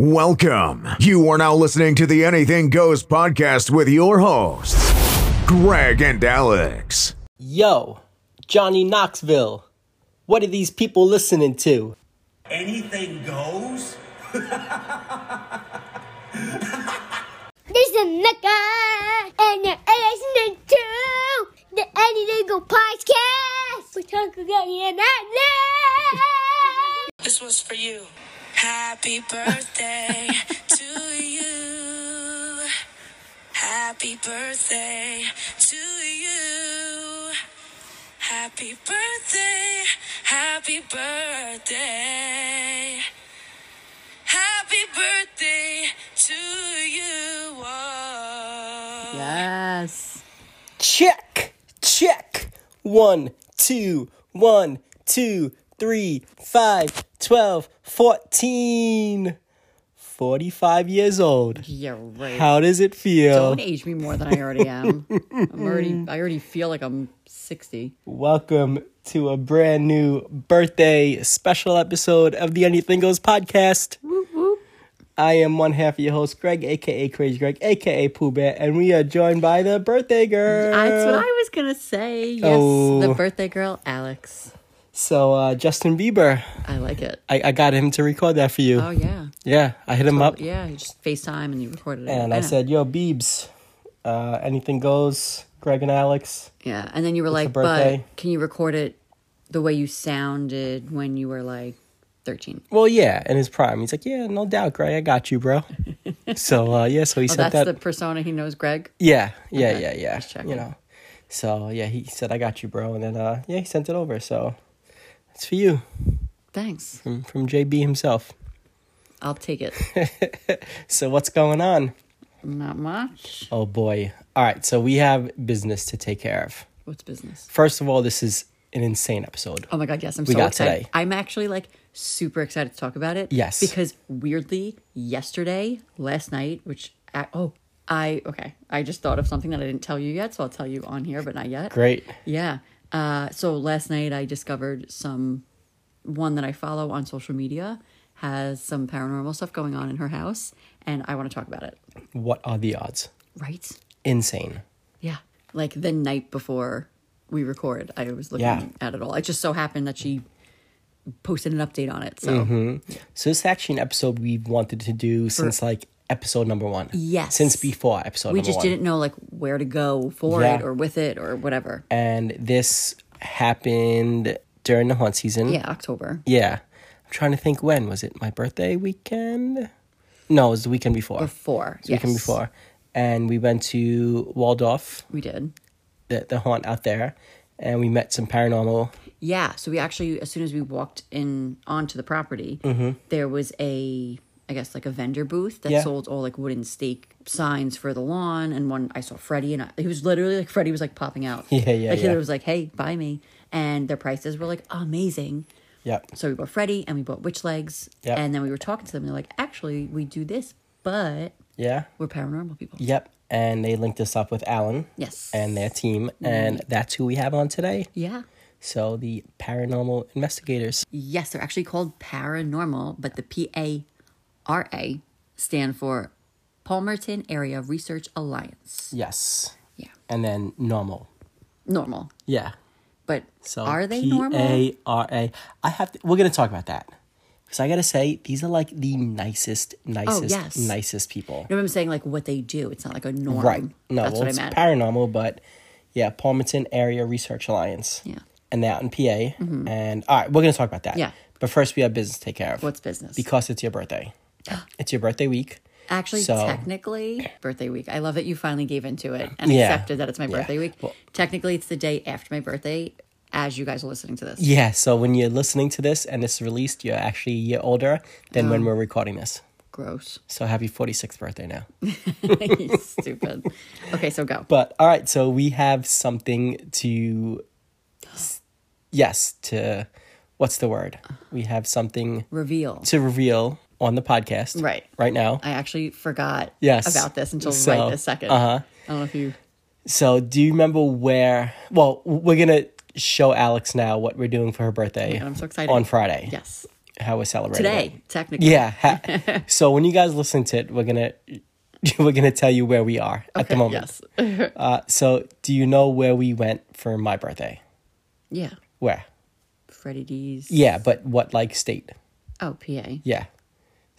Welcome. You are now listening to the Anything Goes podcast with your hosts, Greg and Alex. Yo, Johnny Knoxville. What are these people listening to? Anything goes? This is Mecca, and you're listening to the Anything Go podcast. We're talking about it now. This was for you. Happy birthday to you. Happy birthday to you. Happy birthday. Happy birthday. Happy birthday to you. Whoa. Yes. Check, check. One, two, one, two, three, five, twelve, fourteen. 45 years old. Yeah, right. How does it feel? Don't age me more than I already am. I'm already. I already feel like I'm 60. Welcome to a brand new birthday special episode of the Anything Goes podcast. I am one half of your host, Greg, aka Crazy Greg, aka Pooh Bear, and we are joined by the birthday girl. That's what I was gonna say. Yes, Oh. the birthday girl, Alex. So, uh, Justin Bieber, I like it. I, I got him to record that for you. Oh yeah. Yeah, I hit him up Yeah, you just FaceTime and you recorded it. and I know. said, Yo, Biebs, uh, anything goes, Greg and Alex. Yeah, and then you were like, but can you record it the way you sounded when you were like 13? Well, yeah, in his prime. He's like, Yeah, no doubt, Greg, I got you, bro. so, uh, yeah, so he Oh, that's that. the persona he knows, Greg. Yeah, yeah, Okay, yeah, yeah. You know. So yeah, he said I got you, bro, and then uh yeah, he sent it over. So it's for you Thanks. from from JB himself. I'll take it. So what's going on? Not much. Oh boy. All right, so we have business to take care of. What's business? First of all, this is an insane episode. Oh my god, yes, I'm We so got excited. today. I'm actually like super excited to talk about it. Yes. Because weirdly, yesterday, last night, which I, oh, I okay, I just thought of something that I didn't tell you yet, so I'll tell you on here, but not yet. Great. Yeah. Uh, so last night I discovered some one that I follow on social media has some paranormal stuff going on in her house, and I want to talk about it. What are the odds? Right? Insane. Yeah. Like the night before we record, I was looking Yeah. at it all. It just so happened that she posted an update on it. So Mm-hmm. So this is actually an episode we've wanted to do since like episode number one. Yes. Since before episode we just one. didn't know like where to go for Yeah. it or with it or whatever. And this happened during the haunt season. Yeah, October. Yeah. I'm trying to think when. Was it my birthday weekend? No, it was the weekend before. Before. The weekend before. And we went to Waldorf, We did. the, the haunt out there, and we met some paranormal. Yeah, so we actually, as soon as we walked in onto the property, mm-hmm. there was a, I guess, like a vendor booth that Mm-hmm. Yeah. sold all like wooden stake signs for the lawn. And one, I saw Freddie, and I, he was literally like, Freddie was like popping out. Yeah, yeah, Like he was like, hey, buy me. And their prices were like amazing. Yep. So we bought Freddie and we bought Witch Legs. Yep. And then we were talking to them, and they're like, actually, we do this, but Yeah. we're paranormal people. Yep. And they linked us up with Alan Yes. and their team, and that's who we have on today. Yeah. So the paranormal investigators. Yes, they're actually called paranormal, but the P A R A stand for Palmerton Area Research Alliance. Yes. Yeah. And then normal. Normal. Yeah. But So are they normal? P A R A. I have to. We're gonna talk about that because I gotta say these are like the nicest, nicest, Oh, yes. nicest people. No, I'm saying like what they do. It's not like a norm. Right. No, That's well, what I it's meant. paranormal, but yeah, Palmerton Area Research Alliance. Yeah. And they're out in PA. Mm-hmm. And all right, we're gonna talk about that. Yeah. But first, we have business to take care of. What's business? Because it's your birthday. it's your birthday week. Actually, So- technically, birthday week. I love that you finally gave into it and Yeah. accepted that it's my Yeah. birthday week. Well- technically, it's the day after my birthday as you guys are listening to this. Yeah. So when you're listening to this and it's released, you're actually a year older than Oh. when we're recording this. Gross. So happy 46th birthday now. You Stupid. Okay, so go. But all right, so we have something to yes, to what's the word? Uh. We have something Reveal. to reveal on the podcast. Right. Right now. I actually forgot Yes. about this until So, right this 2nd uh-huh. I don't know if you. So do you remember where well, we're gonna show Alex now what we're doing for her birthday God, I'm so excited. on Friday. Yes. how we're celebrating it. Today, technically. Yeah. Ha- so when you guys listen to it, we're gonna we're gonna tell you where we are at the moment. Yes. Uh, so do you know where we went for my birthday? yeah. Where? Freddie D's. Yeah, but what like state? Oh, PA. Yeah.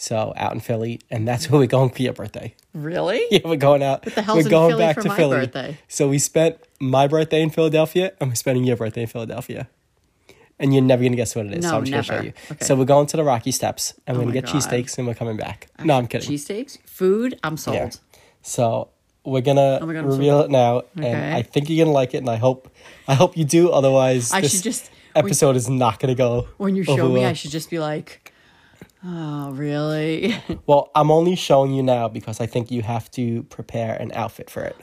So out in Philly, and that's where we're going for your birthday. Really? Yeah, we're going out. What the hell's we're in going Philly back for to my Philly. birthday? So we spent my birthday in Philadelphia, and we're spending your birthday in Philadelphia. And you're never gonna guess what it is. so I'm just gonna show you. Okay. So we're going to the Rocky Steps, and we're Oh gonna get cheesesteaks, and we're coming back. No, I'm kidding. Cheesesteaks, food. I'm sold. Yeah. So we're gonna Oh God, I'm so reveal it now, Okay. and I think you're gonna like it, and I hope, I hope you do. Otherwise, I this should just- episode is not gonna go. When you show me, well. I should just be like, "Oh, really?" Well, I'm only showing you now because I think you have to prepare an outfit for it.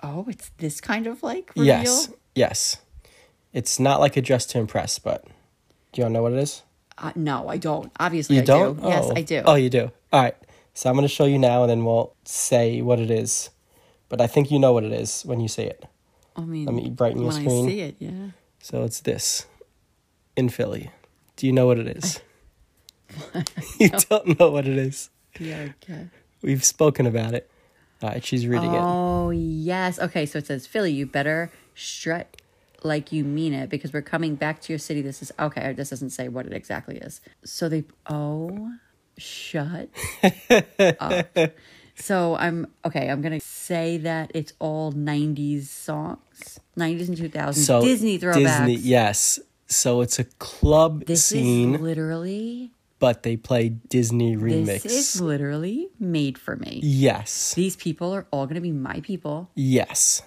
oh, it's this kind of like reveal. Yes, yes. It's not like a dress to impress, but do you to know what it is? Uh, no, I don't. Obviously, You I don't? do. Yes, Oh. I do. Oh, you do. All right. So I'm going to show you now, and then we'll say what it is. But I think you know what it is when you see it. I mean, Let me brighten your when screen. I see it, yeah. So it's this in Philly. Do you know what it is? you don't know what it is. Yeah. Okay. We've spoken about it. All right, she's reading it. Oh yes. Okay, so it says Philly. You better strut like you mean it because we're coming back to your city. This is okay. This doesn't say what it exactly is. So they. Oh, shut up. So I'm okay. I'm gonna say that it's all '90s songs, '90s and 2000s So Disney throwbacks. Disney, yes. So it's a club This scene, is literally. But they play Disney remix. This is literally made for me. yes. These people are all gonna be my people. Yes.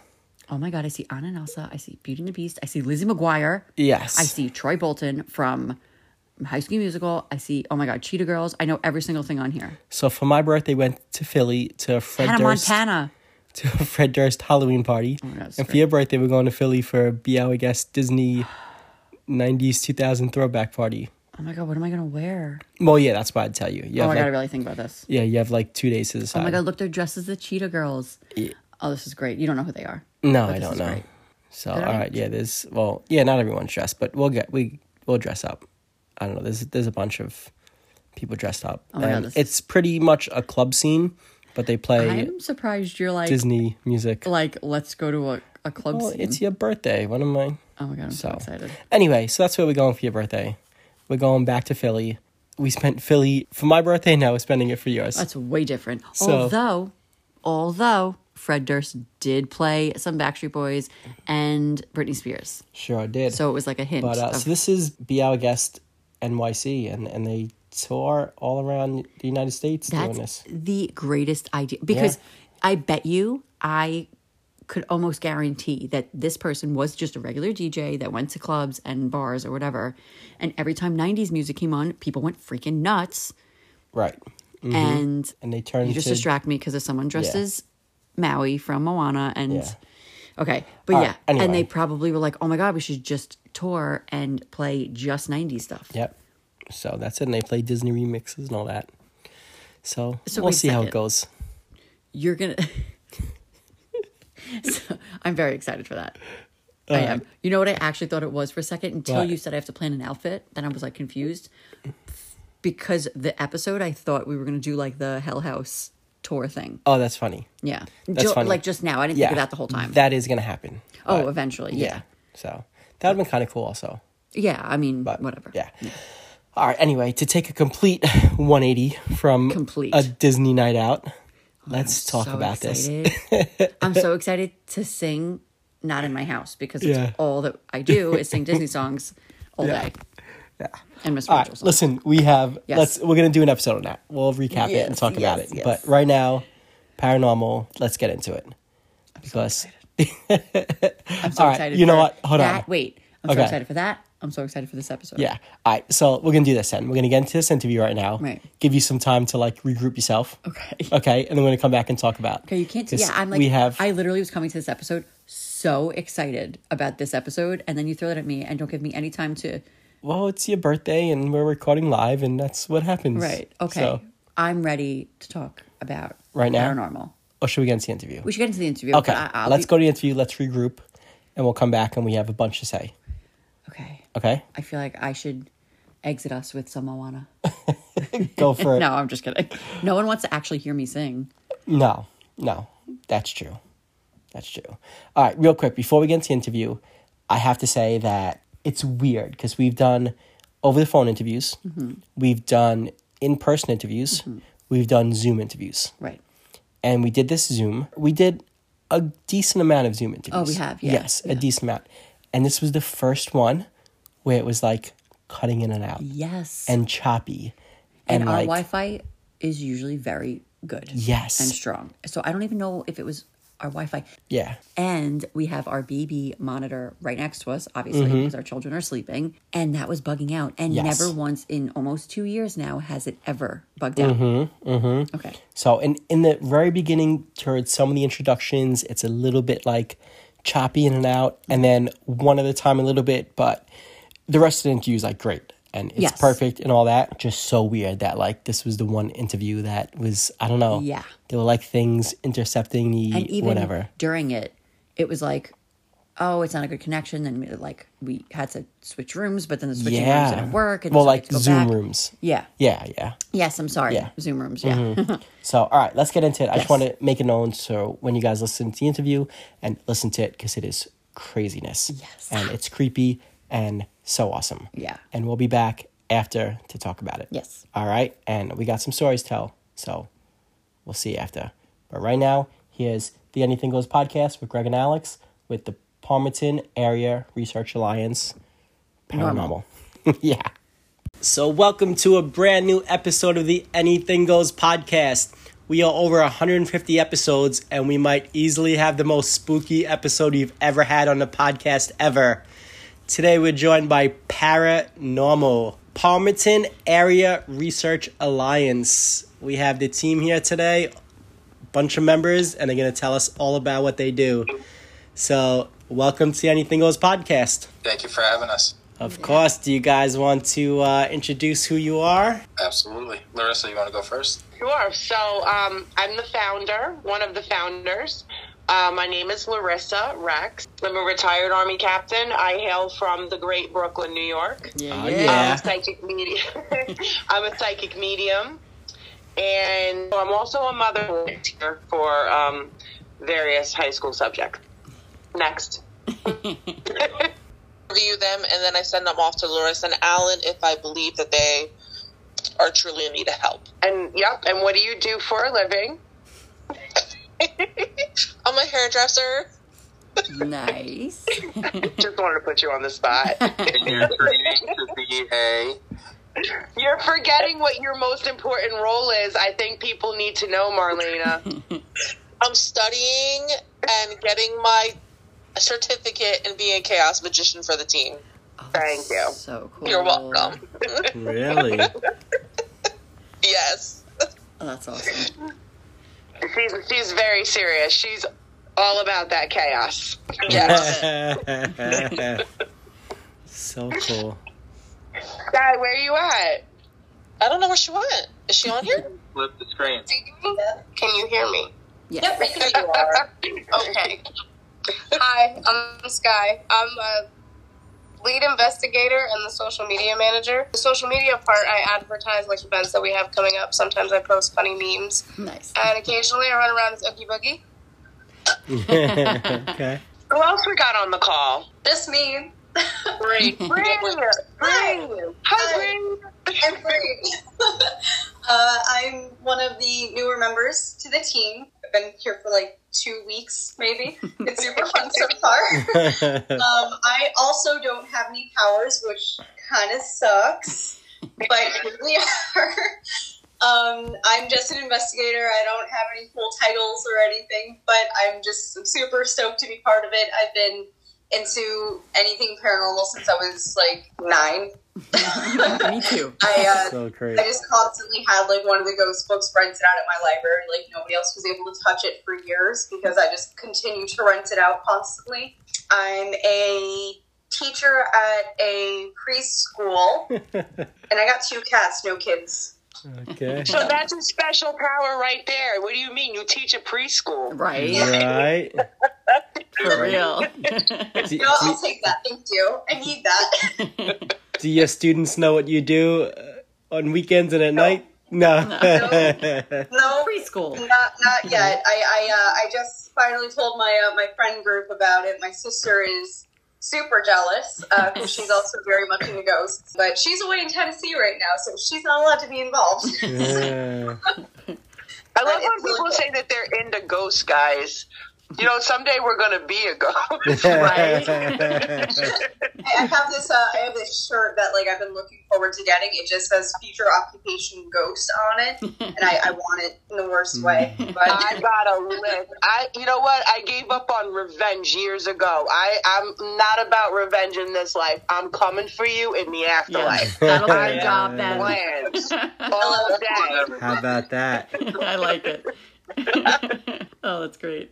Oh my god, I see Anna and Elsa. I see Beauty and the Beast. I see Lizzie McGuire. Yes. I see Troy Bolton from High School Musical. I see, oh my god, Cheetah Girls. I know every single thing on here. So for my birthday, went to Philly to Fred Hannah Durst Montana. to a Fred Durst Halloween party. Oh God, and for your birthday, we're going to Philly for a Be Our Guest Disney '90s 2000 throwback party. Oh my god, what am I gonna wear? Well, yeah, that's what I'd tell you. You Oh my god, I like, really think about this. yeah, you have like two days to decide. Oh my god, look, they're dressed as the Cheetah Girls. Oh, this is great. You don't know who they are. No, I don't know. great. So all I? right, yeah, there's well, yeah, not everyone's dressed, but we'll get we we'll dress up. I don't know. There's there's a bunch of people dressed up, Oh my God, and this it's pretty much a club scene, but they play I'm surprised you're like, Disney music. like, let's go to a, a club Well, scene. it's your birthday. What am I? oh my god, I'm so, so excited. Anyway, so that's where we're going for your birthday. We're going back to Philly. We spent Philly for my birthday. Now we're spending it for yours. That's way different. So- although, although Fred Durst did play some Backstreet Boys and Britney Spears, sure I did. so it was like a hint. but uh, of- so this is Be Our Guest NYC, and and they tour all around the United States doing That's this. the greatest idea because Yeah. I bet you I could almost guarantee that this person was just a regular DJ that went to clubs and bars or whatever. And every time 90s music came on, people went freaking nuts. Right. Mm-hmm. And And they turn you just to distract me because of someone dressed Yeah. as Maui from Moana. And Yeah. okay, but All yeah. right, anyway. And they probably were like, oh my God, we should just tour and play just 90s stuff. Yep. So that's it. And they play Disney remixes and all that. So, So we'll see how it goes. you're gonna so i'm very excited for that i am you know what i actually thought it was for a second until What? you said i have to plan an outfit then i was like confused because the episode i thought we were gonna do like the hell house tour thing Oh, that's funny. yeah That's Jo- funny. like just now i didn't Yeah. think of that the whole time That is going to happen. oh eventually yeah So that would have been kind of cool also. yeah i mean But whatever Yeah. All right. Anyway, to take a complete 180 from Complete. a Disney night out, let's I'm talk so about this. i'm so excited to sing not in my house because it's Yeah. all that i do is sing disney songs all Yeah. day Yeah. and miss All Rachel right, songs. listen, we have Yes. let's we're gonna do an episode on that. We'll recap it and Yes, talk about it. yes, yes. But right now, paranormal, let's get into it. I'm Because I'm so All right, excited. you know what? Hold on. Wait, I'm Okay. so excited for that. I'm so excited for this episode. yeah. All right, so we're gonna do this then. We're gonna get into this interview right now. Right. Give you some time to like regroup yourself. Okay. Okay, and then we're gonna come back and talk about. Okay, you can't. Yeah, I'm like. we have. I literally was coming to this episode so excited about this episode, and then you throw that at me and don't give me any time to. well, it's your birthday and we're recording live, and that's what happens. Right. Okay. So, I'm ready to talk about Right now? paranormal. or should we get into the interview? We should get into the interview. Okay, I, let's be- go to the interview. Let's regroup, and we'll come back and we have a bunch to say. Okay. Okay. I feel like I should exit us with some Moana. Go for it. No, I'm just kidding. No one wants to actually hear me sing. No, no, that's true. That's true. All right, real quick, before we get into the interview, I have to say that it's weird because we've done over the phone interviews, mm-hmm. we've done in person interviews, mm-hmm. we've done Zoom interviews, Right. and we did this Zoom. We did a decent amount of Zoom interviews. Oh, we have, yeah, Yes, yeah. a decent amount. And this was the first one where it was like cutting in and out Yes. and choppy. and, And, our like, Wi-Fi is usually very good. Yes. and strong. So I don't even know if it was our Wi-Fi. yeah. And we have our baby monitor right next to us, obviously, because our children are sleeping, and that was bugging out. And Mm-hmm. Yes. never once in almost two years now has it ever bugged out. Mm-hmm, mm-hmm. Okay. So in in the very beginning, towards some of the introductions, it's a little bit like choppy in and out, and then one at a time a little bit, but the rest of the interview is like great and it's Yes. perfect and all that. Just so weird that like this was the one interview that was I don't know. Yeah. there were like things intercepting the And even whatever. during it, it was like, oh, it's not a good connection. And like we had to switch rooms, but then the switching rooms didn't work. And well, so like Zoom back. rooms. Yeah. Yeah, yeah. Yes, I'm sorry. Yeah. Mm-hmm. Zoom rooms. Yeah. So, all right, let's get into it. I just want to make it known so when you guys listen to the interview and listen to it because it is craziness. Yes. And it's creepy and so awesome. Yeah. And we'll be back after to talk about it. Yes. All right. And we got some stories to tell. So we'll see you after. But right now, here's the Anything Goes podcast with Greg and Alex with the Palmerton Area Research Alliance Paranormal. yeah. So, welcome to a brand new episode of the Anything Goes podcast. We are over 150 episodes, and we might easily have the most spooky episode you've ever had on the podcast ever. Today, we're joined by Paranormal, Palmerton Area Research Alliance. We have the team here today, bunch of members, and they're going to tell us all about what they do. So, welcome to the Anything Goes podcast. Thank you for having us. Of course. Do you guys want to uh, introduce who you are? Absolutely. Larissa, you want to go first? Sure. So um, I'm the founder, one of the founders. Uh, my name is Larissa Rex. I'm a retired Army captain. I hail from the great Brooklyn, New York. Oh, I'm yeah. a psychic medium. I'm a psychic medium, and I'm also a mother teacher for um, various high school subjects. Next. review them and then I send them off to Larissa and Alan if I believe that they are truly in need of help. And yep. And what do you do for a living? I'm a hairdresser. nice. Just wanted to put you on the spot. And you're training to be a. You're forgetting what your most important role is. I think people need to know, Marlena. I'm studying and getting my certificate in being a chaos magician for the team. Oh, Thank you. So cool. You're welcome. Really? Yes. Oh, that's awesome. She's she's very serious. She's all about that chaos. Yes. so cool. Guy, where are you at? I don't know where she went. Is she on here? Flip the screen. Can you hear me? Yeah. There you are. Okay. Hi, I'm Sky. I'm a lead investigator and the social media manager. The social media part, I advertise like events that we have coming up. Sometimes I post funny memes, Nice. and occasionally I run around as Oogie Boogie. okay. Who else we got on the call? Just me. Great. Bring her. Bring. Hi, Bring. I'm Brie. uh, I'm one of the newer members to the team. I've been here for like two weeks, maybe. It's super fun so far. Um, I also don't have any powers, which kind of sucks. But here we are. Um, I'm just an investigator. I don't have any cool titles or anything, but I'm just super stoked to be part of it. I've been into anything paranormal since I was like nine. Me too. I uh, so great. I just constantly had like one of the ghost books rented out at my library. Like nobody else was able to touch it for years because I just continued to rent it out constantly. I'm a teacher at a preschool, and I got two cats, no kids. Okay. So that's a special power right there. What do you mean? You teach a preschool? Right. Right. For real. Do, No, I'll take that. Thank you. I need that. Do your students know what you do uh, on weekends and at night? No. No, Preschool. Not not yet. I I uh, I just finally told my uh, my friend group about it. My sister is super jealous because she's also very much into ghosts, but she's away in Tennessee right now, so she's not allowed to be involved. Yeah. I love when it's really people say that they're into ghost guys. You know, someday we're gonna be a ghost. Right. I I have this uh, I have this shirt that like I've been looking forward to getting. It just says future occupation ghost on it, and I, I want it in the worst way. But I gotta live. I, you know what? I gave up on revenge years ago. I, I'm not about revenge in this life. I'm coming for you in the Yeah. afterlife. That'll be Yeah. your job then. Plans all day. How about that? I like it. Oh, that's great.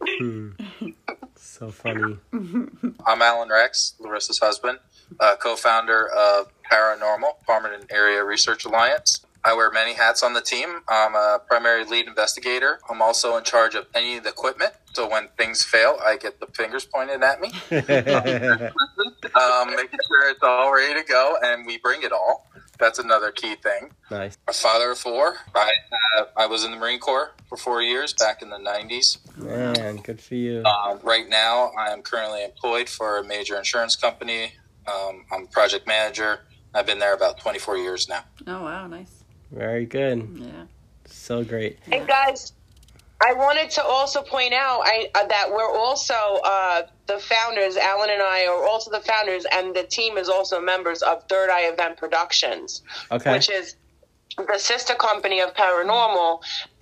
So funny. I'm Alan Rex, Larissa's husband, uh, co-founder of Paranormal Palmerton Area Research Alliance. I wear many hats on the team. I'm a primary lead investigator. I'm also in charge of any of the equipment. So when things fail, I get the fingers pointed at me, um, making sure it's all ready to go, and we bring it all. That's another key thing. nice. A father of four. I uh, I was in the Marine Corps for four years back in the 90s. Man, good for you. Um, right now, I am currently employed for a major insurance company. Um, I'm a project manager. I've been there about 24 years now. Oh wow, nice. Very good. Yeah. So great. And guys, I wanted to also point out I, uh, that we're also uh, the founders. Alan and I are also the founders, and the team is also members of Third Eye Event Productions, Okay. which is the sister company of Paranormal.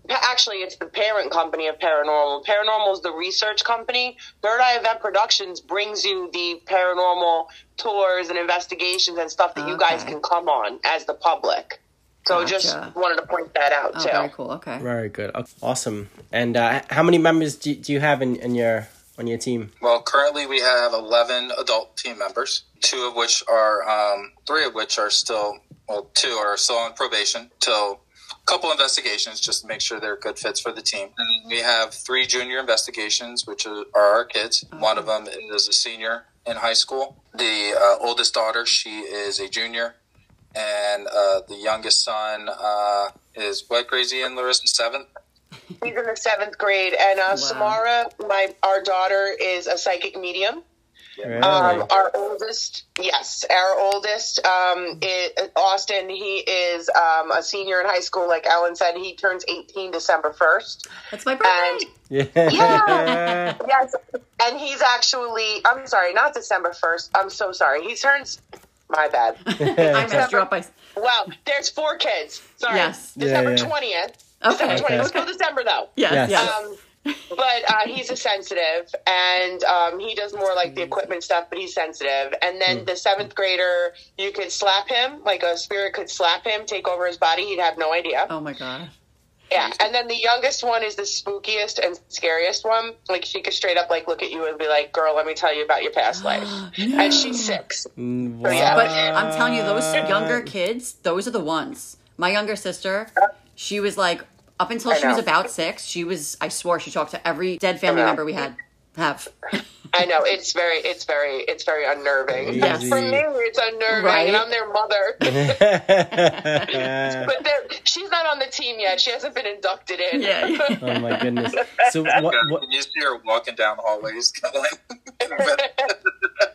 Actually, it's the parent company of Paranormal. Paranormal is the research company. Third Eye Event Productions brings you the paranormal tours and investigations and stuff that you guys can come on as the public. So just wanted to point that out Oh, too. very cool. Okay. Very good. Awesome. And uh, how many members do, do you have in, in your on your team? Well, currently we have 11 adult team members, two of which are, um, three of which are still, well, two are still on probation till a couple investigations just to make sure they're good fits for the team. And we have three junior investigations, which are, are our kids. One of them is a senior in high school. The uh, oldest daughter, she is a junior. And uh, the youngest son uh, is what grade crazy in Larissa seventh. He's in the seventh grade, and uh, Samara, my our daughter, is a psychic medium. Really? Um, our oldest, yes, our oldest, um, is, Austin. He is um, a senior in high school. Like Ellen said, he turns eighteen December first. That's my birthday. And yeah. yes, and he's actually. I'm sorry, not December first. I'm so sorry. He turns. My bad. I messed you up by. Wow, there's four kids. Sorry. Yes. December Yeah, yeah. twentieth. Okay. December twentieth. Let's go December though. Yes. Yes. Yes. Um, but uh, he's a sensitive, and um, he does more like the equipment stuff. But he's sensitive. And then the seventh grader, you could slap him, like a spirit could slap him, take over his body. He'd have no idea. oh my god. Yeah. And then the youngest one is the spookiest and scariest one. Like she could straight up like look at you and be like, "Girl, let me tell you about your past life." And she's six. Mm, yeah. But I'm telling you, those younger kids, those are the ones. My younger sister, she was like, up until I she was about six, she was, I swore, she talked to every dead family member we had. Have. I know it's very, it's very, it's very unnerving. Yes. For me, it's unnerving, Right. and I'm their mother. oh But she's not on the team yet. She hasn't been inducted in. Yeah. my goodness. So what? What Can you see her walking down the hallways, going,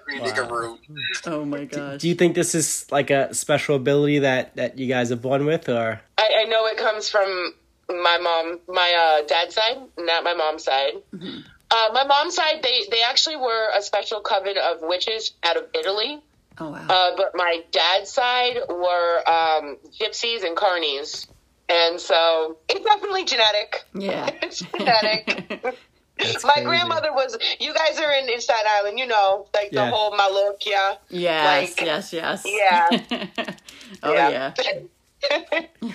reading a room? Oh my gosh. do you think this is like a special ability that that you guys are born with, or I, I know it comes from my mom, my uh, dad's side, not my mom's side. Uh, my mom's side, they they actually were a special coven of witches out of Italy. oh wow. Uh, but my dad's side were um, gypsies and carnies. And so it's definitely genetic. yeah. It's genetic. That's my crazy. grandmother was, you guys are in, in Staten Island, you know, like Yeah. the whole Malokia. Yes, Like- yes, yes. Yeah. oh yeah.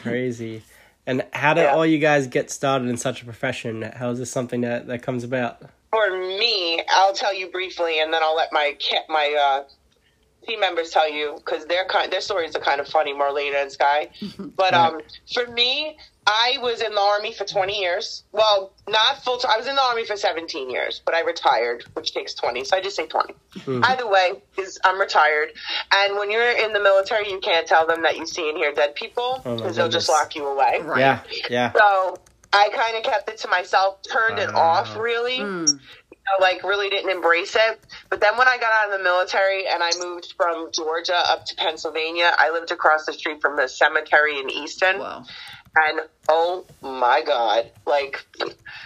crazy? And how did Yeah. all you guys get started in such a profession? How is this something that that comes about? For me, I'll tell you briefly, and then I'll let my my uh, team members tell you because their kind their stories are kind of funny, Marlena and Sky. But um, for me, I was in the army for 20 years. Well, not full time. I was in the army for 17 years, but I retired, which takes 20. So I just say 20. Either way, is I'm retired. And when you're in the military, you can't tell them that you see and hear dead people Oh, because they'll just lock you away. Right. Yeah, yeah. So I kind of kept it to myself, turned it Wow. off really. Mm. You know, like really didn't embrace it. But then when I got out of the military and I moved from Georgia up to Pennsylvania, I lived across the street from the cemetery in Easton. Whoa. And oh my God, like,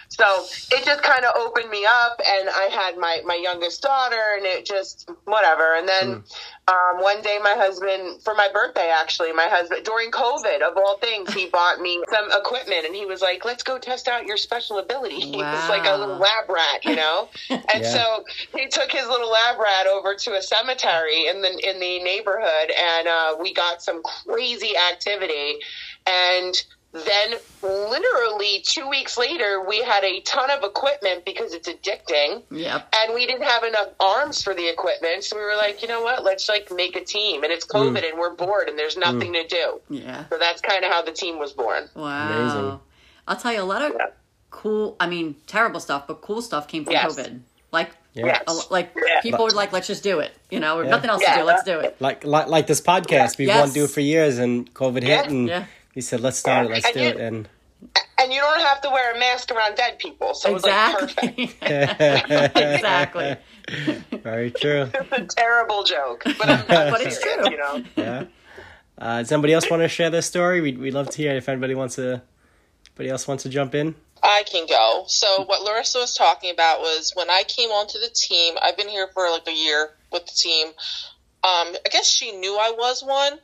so it just kind of opened me up. And I had my, my youngest daughter, and it just, whatever. And then um, one day, my husband, for my birthday, actually, my husband, during COVID, of all things, he bought me some equipment and he was like, let's go test out your special ability. He was like a little lab rat, you know? And Yeah. so he took his little lab rat over to a cemetery in the, in the neighborhood and uh, we got some crazy activity. And then, literally two weeks later, we had a ton of equipment because it's addicting Yep. and we didn't have enough arms for the equipment so we were like you know what let's like make a team and it's covid mm. and we're bored and there's nothing to do Yeah. so that's kind of how the team was born Wow. Amazing. I'll tell you a lot of Yeah. cool. I mean, terrible stuff, but cool stuff came from Yes. COVID. Like, Yeah. Yes. like Yeah. people were like, "Let's just do it." You know, Yeah. nothing else Yeah. to do. Let's do it. Like, like like this podcast, we Yes. wanted to do it for years, and COVID hit, Yeah. and Yeah. we said, "Let's start it. Let's And do you- it." And and you don't have to wear a mask around dead people so it was like perfect Exactly. exactly. very true. it's a terrible joke but, I'm, I'm But it's serious, true. you know Yeah. Uh, does somebody else want to share their story? We'd, we'd love to hear it if anybody wants to. Anybody else wants to jump in? I can go. So what Larissa was talking about was when I came onto the team. I've been here for like a year with the team. Um, I guess she knew I was one,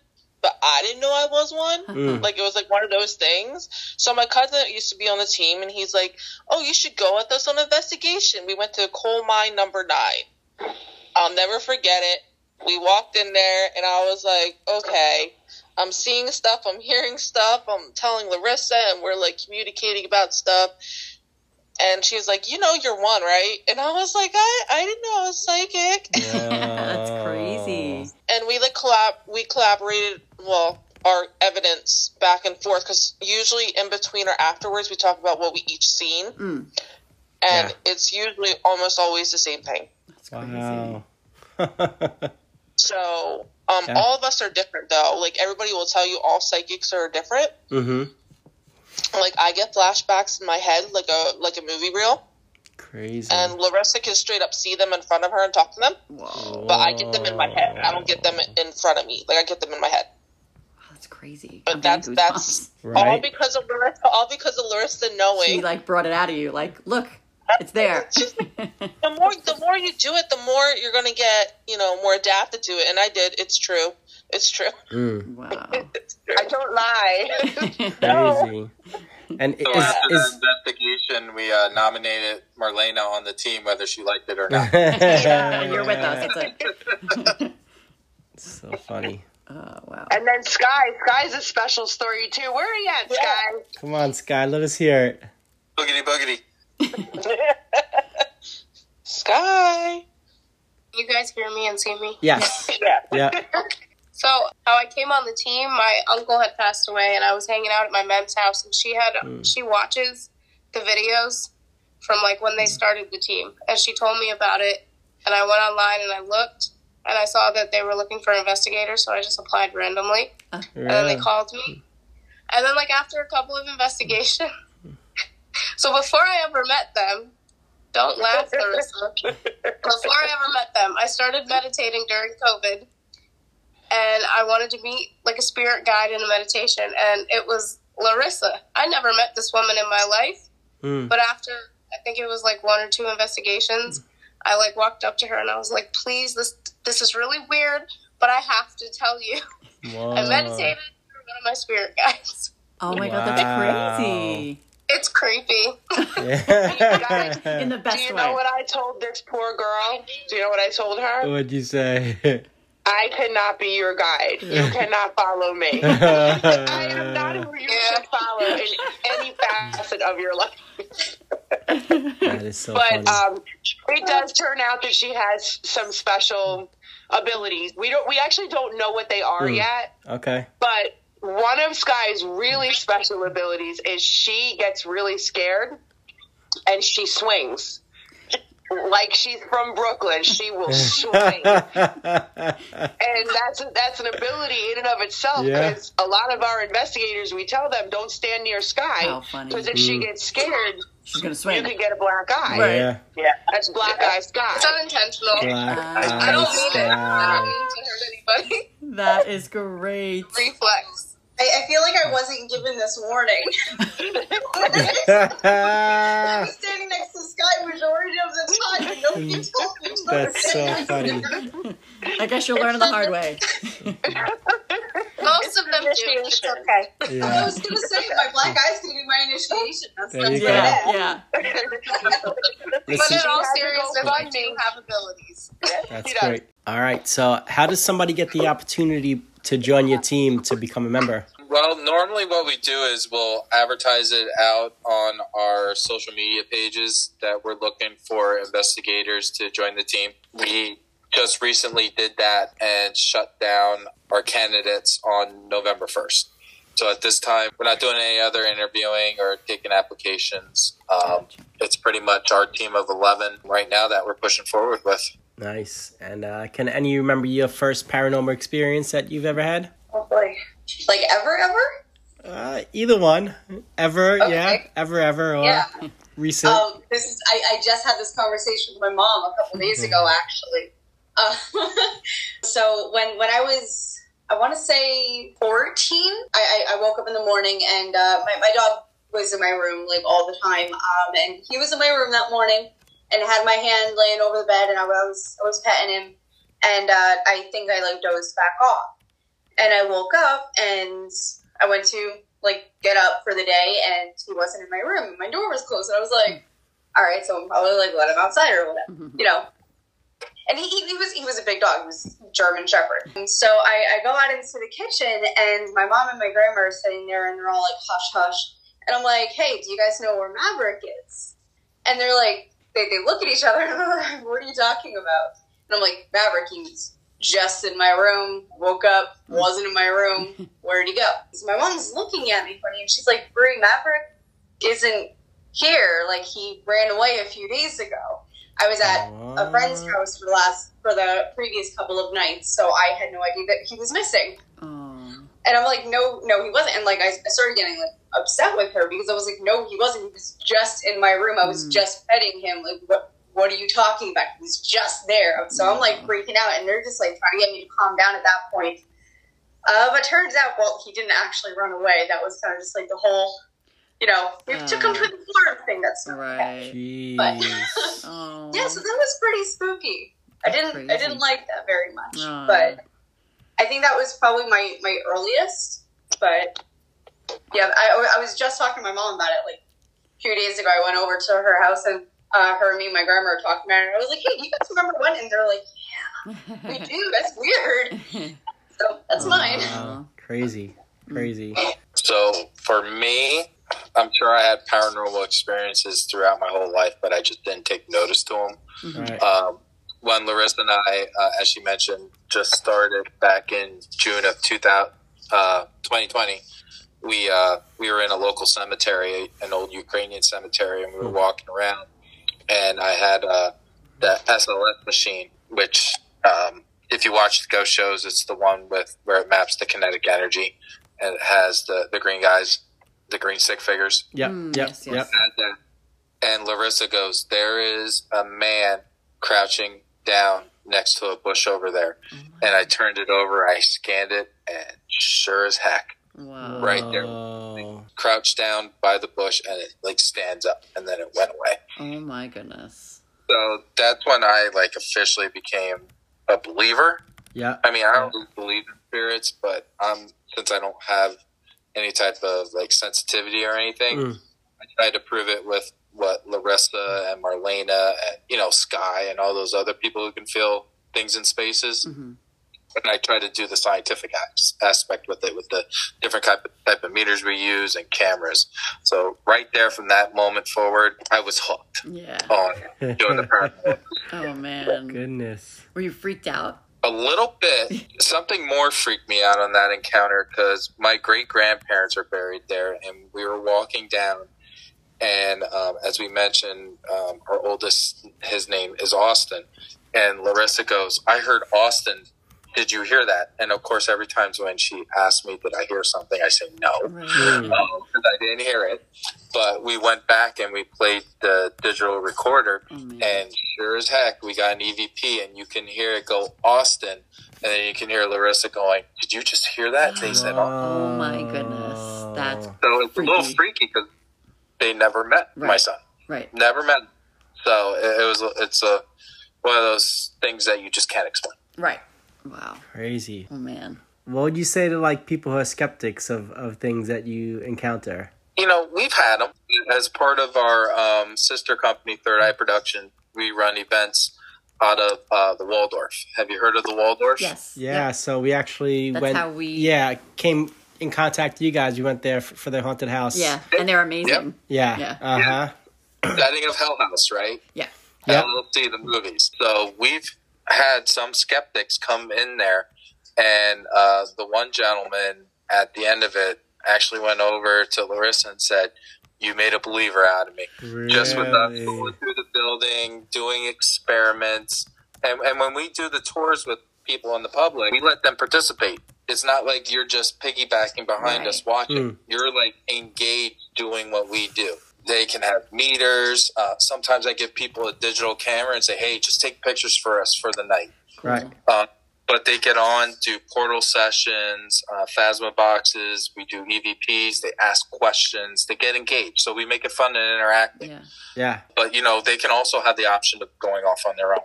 but I didn't know I was one. Mm. Like it was like one of those things. So my cousin used to be on the team, and he's like, "Oh, you should go with us on investigation." We went to coal mine number nine. I'll never forget it. We walked in there, and I was like, "Okay." I'm seeing stuff, I'm hearing stuff, I'm telling Larissa, and we're like communicating about stuff. And she was like, You know, you're one, right? And I was like, I, I didn't know I was psychic. That's crazy. and we like collab, we collaborated, well, our evidence back and forth because usually in between or afterwards, we talk about what we each seen. Mm. And Yeah. it's usually almost always the same thing. That's crazy. Wow. So, um, Yeah. all of us are different though. Like everybody will tell you all psychics are different. mm-hmm. Like I get flashbacks in my head, like a like a movie reel. Crazy. and Larissa can straight up see them in front of her and talk to them. Whoa, But I get them in my head. I don't get them in front of me. Like I get them in my head. that's crazy. But I'm that's that's goosebumps. all Right. because of Larissa. All because of Larissa knowing. She like brought it out of you. Like, look, it's there. It's just- the more the more you do it, the more you're gonna get you know more adapted to it. And I did. It's true. It's true. Mm, wow. It's true. I don't lie. crazy. And So is, after is the investigation, we uh, nominated Marlena on the team, whether she liked it or not. And you're with us. That's it. So funny. Oh wow. and then Sky. Sky's a special story too. Where are you at, Sky? Come on, Sky, let us hear it. boogity boogity. Sky. You guys hear me and see me? Yes. Yeah. Yeah. So, how I came on the team, my uncle had passed away, and I was hanging out at my mom's house, and she had hmm. she watches the videos from like when they hmm. started the team, and she told me about it, and I went online and I looked, and I saw that they were looking for investigators, so I just applied randomly, uh. and then they called me, and then like after a couple of investigations, so before I ever met them. Don't laugh, Larissa. Before I ever met them, I started meditating during COVID and I wanted to meet like a spirit guide in a meditation, and it was Larissa. I never met this woman in my life, Mm. but after I think it was like one or two investigations, I like walked up to her and I was like, "Please, this this is really weird, but I have to tell you, Whoa. I meditated through one of my spirit guides. Oh my god, Wow. that's crazy. It's creepy. Yeah. In the best way. Do best you way. know what I told this poor girl? Do you know what I told her? What'd you say? I cannot be your guide. You cannot follow me. I am not who you Yeah. should follow in any facet of your life. that is so but funny. um, it does turn out that she has some special abilities. We don't. We actually don't know what they are Hmm. yet. Okay. But one of Sky's really special abilities is she gets really scared and she swings. Like she's from Brooklyn, she will swing, and that's that's an ability in and of itself. Yeah. Because a lot of our investigators, we tell them don't stand near Sky because if she Mm. gets scared, She's gonna swing. you can get a black eye. Yeah. Yeah, that's black eye Sky. It's unintentional. Black I don't mean it. I don't mean to hurt anybody. That is great. Reflex. I, I feel like I wasn't given this warning. I'm standing next to Sky majority of the time, and nobody hmm. told me. to That's so funny. I guess you'll learn it the hard way. Most of them do. It's okay. I was gonna say my black eye's gonna be my initiation. That's There that's you what go. it is. Yeah, yeah. But Listen, in all She has to go seriousness, I do you. have abilities. that's great. All right. So, how does somebody get the opportunity to join your team to become a member? Well, normally what we do is we'll advertise it out on our social media pages that we're looking for investigators to join the team. We just recently did that and shut down our candidates on November 1st. So at this time, we're not doing any other interviewing or taking applications. Um, it's pretty much our team of 11 right now that we're pushing forward with. Nice. And uh, can any you remember your first paranormal experience that you've ever had? Oh boy. Like ever, ever? Uh, either one. Ever, yeah. Ever, ever, or Yeah. recent. Um, this is. I, I just had this conversation with my mom a couple days ago, actually. Uh, so when when I was, I want to say fourteen, I, I, I woke up in the morning and uh, my my dog was in my room like all the time, um, and he was in my room that morning and had my hand laying over the bed, and I was I was petting him, and uh, I think I like dozed back off, and I woke up and I went to like get up for the day, and he wasn't in my room, my door was closed, and I was like, all right, so I'm probably like let him outside or whatever, you know. And he, he, was he was a big dog. He was a German Shepherd. And so I, I go out into the kitchen, and my mom and my grandma are sitting there, and they're all like hush hush. And I'm like, hey, do you guys know where Maverick is? And they're like, they, they look at each other, and they're like, what are you talking about? And I'm like, Maverick, he's just in my room. Woke up, wasn't in my room. Where'd he go? So my mom's looking at me funny, and she's like, Brie, Maverick isn't here. Like he ran away a few days ago. I was at a friend's house for the last for the previous couple of nights, so I had no idea that he was missing. Oh. And I'm like, no, no, he wasn't. And like, I, I started getting like upset with her because I was like, no, he wasn't. He was just in my room. I was just petting him. Like, what? What are you talking about? He was just there. So I'm like freaking out, and they're just like trying to get me to calm down at that point. Uh, but turns out, well, he didn't actually run away. That was kind of just like the whole, you know, we took him to the farm thing. That's Right. But Oh. yeah, so that was pretty spooky. I didn't, I didn't like that very much, but I think that was probably my my earliest. But yeah, I, I was just talking to my mom about it like a few days ago. I went over to her house and uh, her, and me, and my grandma were talking about it. I was like, "Hey, do you guys remember when?" And they're like, "Yeah, we do. That's weird." So that's mine. Crazy. Crazy. So for me, I'm sure I had paranormal experiences throughout my whole life, but I just didn't take notice to them. Right. Um, when Larissa and I, uh, as she mentioned, just started back in June of 2000, uh, 2020, we uh, we were in a local cemetery, an old Ukrainian cemetery, and we were walking around, and I had uh, the SLS machine, which um, if you watch the ghost shows, it's the one with where it maps the kinetic energy, and it has the the green guys, the green stick figures. Yep. Mm, yep. yes, yes. And, uh, and Larissa goes, There is a man crouching down next to a bush over there. And I turned it over, I scanned it, and sure as heck, Wow. right there. Crouched down by the bush, and it like stands up, and then it went away. Oh my goodness. So that's when I like officially became a believer. Yeah. I mean, I don't really believe in spirits, but um, since I don't have any type of like sensitivity or anything, Mm. I tried to prove it with what Larissa and Marlena and you know Sky and all those other people who can feel things in spaces. hmm And I try to do the scientific aspect with it, with the different type of, type of meters we use and cameras. So right there, from that moment forward, I was hooked Yeah. on doing the paranormal. Oh man. Goodness. Were you freaked out? A little bit. Something more freaked me out on that encounter because my great grandparents are buried there, and we were walking down. And um, as we mentioned, um, our oldest, his name is Austin. And Larissa goes, I heard Austin. Did you hear that? And of course, every time when she asks me, Did I hear something? I say no, because I didn't hear it. But we went back and we played the digital recorder, and sure as heck, we got an EVP, and you can hear it go Austin, and then you can hear Larissa going, "Did you just hear that?" They said, "Oh, Oh my goodness. That's so it's a little freaky because they never met my son, right. never met. him. So it, it was it's a one of those things that you just can't explain. Right. Wow. Crazy. Oh man. What would you say to like people who are skeptics of, of things that you encounter? you know, we've had them as part of our um, sister company, Third Eye Production. We run events out of uh, the Waldorf. Have you heard of the Waldorf? Yes. Yeah, so we actually That's went. how we- Yeah, came in contact with you guys. You went there for, for the haunted house. Yeah. And they're amazing. Yeah. Yeah. Uh huh. Setting of Hell House, right? Yeah. Yep. LLC, the movies. So we've had some skeptics come in there, and uh, the one gentleman at the end of it actually went over to Larissa and said, "You made a believer out of me." Just with us going through the building, doing experiments, and and when we do the tours with people in the public, we let them participate. It's not like you're just piggybacking behind Right. us watching. Mm. You're like engaged doing what we do. They can have meters. Uh, sometimes I give people a digital camera and say, "Hey, just take pictures for us for the night." Right. Uh, but they get on, do portal sessions, uh, Phasma boxes. We do EVPs. They ask questions. They get engaged. So we make it fun and interactive. Yeah. Yeah. But you know, they can also have the option of going off on their own.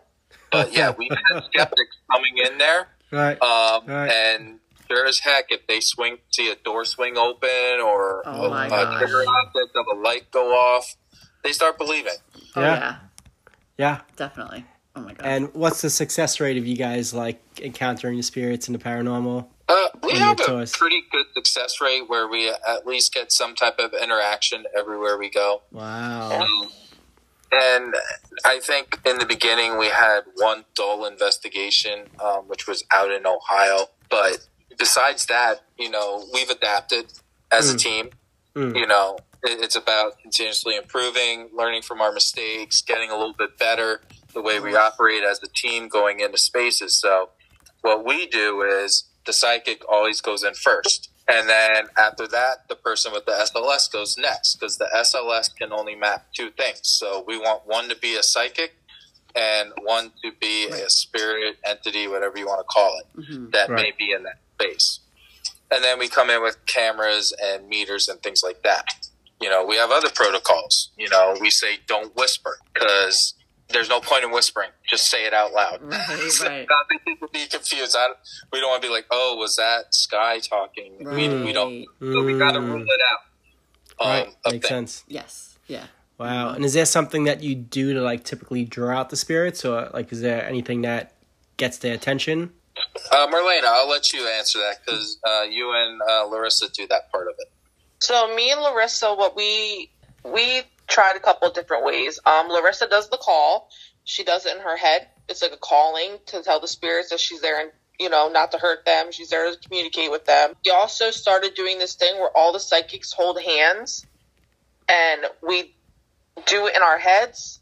But yeah, we've had skeptics coming in there, Right. um, Right. and sure as heck, if they swing, see a door swing open or Oh a, my a trigger object of a light go off, they start believing. Oh Yeah. yeah. yeah. Definitely. Oh my god. And what's the success rate of you guys like encountering the spirits and the paranormal? Uh, we have a tours. pretty good success rate where we at least get some type of interaction everywhere we go. Wow. Um, and I think in the beginning we had one dull investigation, um, which was out in Ohio. But besides that, you know, we've adapted as a Mm. team. Mm. You know, it, it's about continuously improving, learning from our mistakes, getting a little bit better the way we operate as a team going into spaces. So what we do is the psychic always goes in first. And then after that, the person with the SLS goes next because the SLS can only map two things. So we want one to be a psychic and one to be a spirit entity, whatever you want to call it, Mm-hmm. that may be in that space. And then we come in with cameras and meters and things like that. You know, we have other protocols. You know, we say don't whisper because there's no point in whispering. Just say it out loud. Right, So right. Not be confused. I, we don't want to be like, oh, was that Sky talking? We, we don't. So we got to rule it out. Um, Right. Makes things. sense. Yes. Yeah. Wow. And is there something that you do to like typically draw out the spirits, or like is there anything that gets their attention? Uh, Marlena, I'll let you answer that because uh, you and uh, Larissa do that part of it. So me and Larissa, what we we tried a couple different ways. Um, Larissa does the call. She does it in her head. It's like a calling to tell the spirits that she's there and you know not to hurt them. She's there to communicate with them. We also started doing this thing where all the psychics hold hands, and we do it in our heads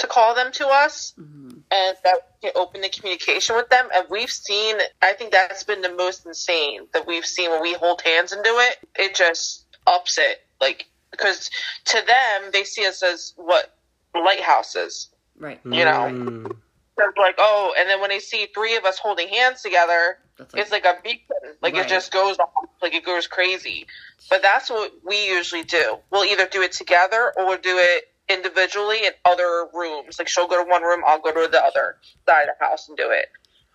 to call them to us and that can open the communication with them. And we've seen, I think that's been the most insane that we've seen when we hold hands and do it. It just ups it, like because to them they see us as what lighthouses, Right. you know. Mm. So it's like oh, and then when they see three of us holding hands together, like, it's like a beacon. Like Right. it just goes off, like it goes crazy. But that's what we usually do. We'll either do it together or we'll do it individually in other rooms. Like she'll go to one room, I'll go to the other side of the house and do it.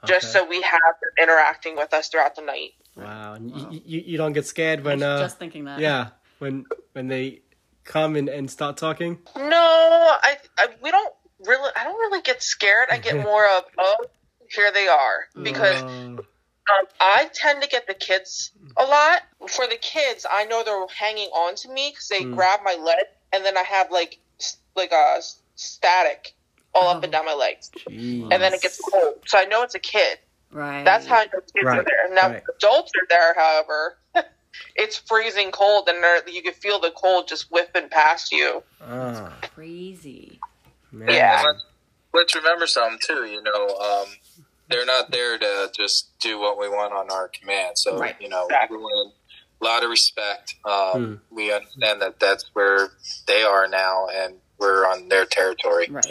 Just so we have them interacting with us throughout the night. Wow. And you, you, you don't get scared when uh just thinking that. yeah when when they come and, and start talking. No, I, I we don't really. I don't really get scared. I get more of oh, here they are because Uh, um, I tend to get the kids a lot. For the kids, I know they're hanging on to me because they Mm. grab my leg, and then I have like s- like a static all up and down my legs, geez. and then it gets cold. So I know it's a kid. Right. That's how your kids are Right, there. Now, right. adults are there, however, it's freezing cold, and you can feel the cold just whipping past you. Ah, crazy. man. Yeah. Let's, let's remember something too. You know, um, they're not there to just do what we want on our command. So Right. you know, Exactly. everyone, a lot of respect. Um, We understand that that's where they are now, and we're on their territory. Right.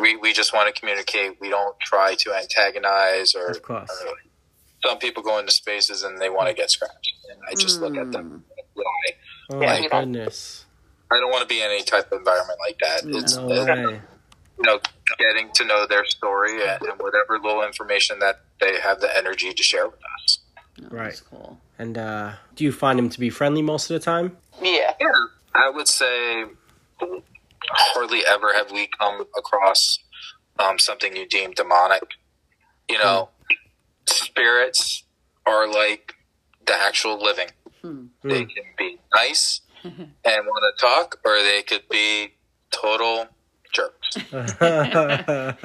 We we just want to communicate. We don't try to antagonize or. Of course. or some people go into spaces and they want to get scratched, and I just look at them. Why? Oh Yeah, my goodness. I don't want to be in any type of environment like that. It's No it's, way. you know getting to know their story and, and whatever little information that they have the energy to share with us. No, Right. That's cool. And uh, do you find him to be friendly most of the time? Yeah. Yeah, I would say hardly ever have we come across um, something you deem demonic. You know, spirits are like the actual living. Hmm. They can be nice and want to talk, or they could be total jerks.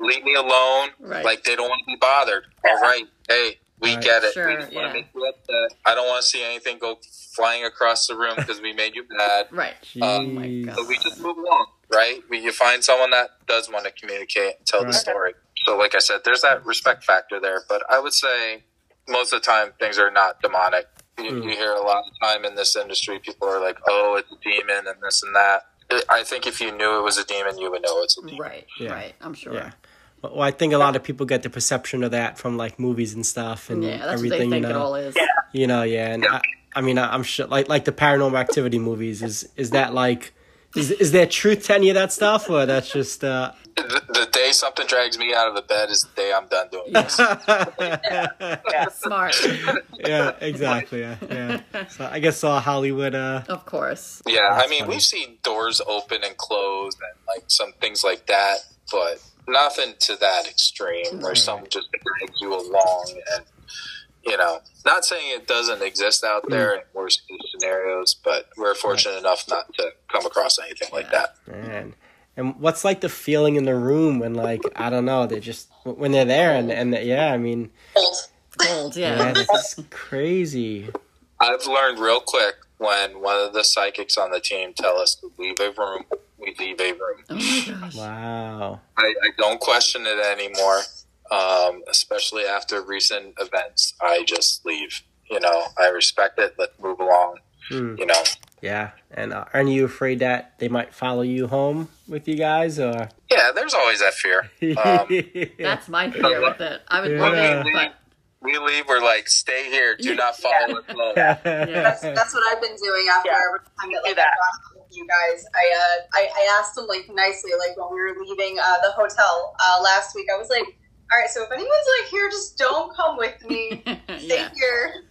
Leave me alone. Right. Like they don't want to be bothered. All right, hey, we Right. get it. Sure, we just want yeah. to make you upset. I don't want to see anything go flying across the room because we made you mad. Right. Oh my God. So we just move along, right? We, you find someone that does want to communicate and tell the story. So, like I said, there's that respect factor there. But I would say most of the time things are not demonic. You, Mm. you hear a lot of time in this industry, people are like, "Oh, it's a demon," and this and that. I think if you knew it was a demon, you would know it's a demon. Right. Yeah. Right. I'm sure. Yeah. Well, I think a lot of people get the perception of that from like movies and stuff and Yeah, that's what everything. they think you it know, all is. you know, yeah. And I, I mean, I, I'm sure, like, like the Paranormal Activity movies. Is is that like, is is there truth to any of that stuff, or that's just? uh The, the day something drags me out of the bed is the day I'm done doing this. Smart. Yeah, exactly. Yeah, yeah. So I guess all Hollywood. uh Of course. Yeah, I mean, funny. we've seen doors open and close and like some things like that, but nothing to that extreme where something just drags you along and you know, not saying it doesn't exist out there mm. in worst case scenarios, but we're fortunate enough not to come across anything like that. Man. And what's like the feeling in the room when like I don't know they're just when they're there and and yeah I mean Old. Gold. yeah Yeah. this is crazy I've learned real quick when one of the psychics on the team tell us to leave a room, we leave a room. Oh my gosh. wow I, I don't question it anymore, um, especially after recent events. I just leave. You know, I respect it. Let's move along. Hmm. You know, yeah and uh, aren't you afraid that they might follow you home with you guys or yeah. There's always that fear. Um, That's my fear with it. I would Yeah. love it, but we leave. We're like, stay here. Do not follow us home. yeah. That's that's what I've been doing after Yeah. every time that like that. With you guys. I uh I, I asked them like nicely, like when we were leaving uh, the hotel uh, last week. I was like, all right, so if anyone's like here, just don't come with me. Stay yeah. here.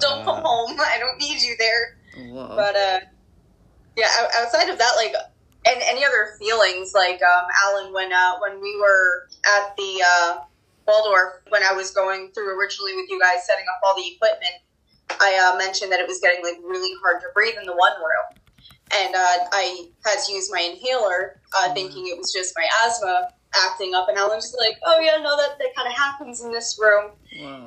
Don't come home. I don't need you there. Whoa. But uh, yeah. Outside of that, like, and any other feelings, like um, Alan, when uh, when we were at the uh, Waldorf, when I was going through originally with you guys setting up all the equipment, I uh, mentioned that it was getting like really hard to breathe in the one room, and uh, I had to use my inhaler, uh, thinking it was just my asthma acting up. And Alan was like, "Oh yeah, no, that that kind of happens in this room."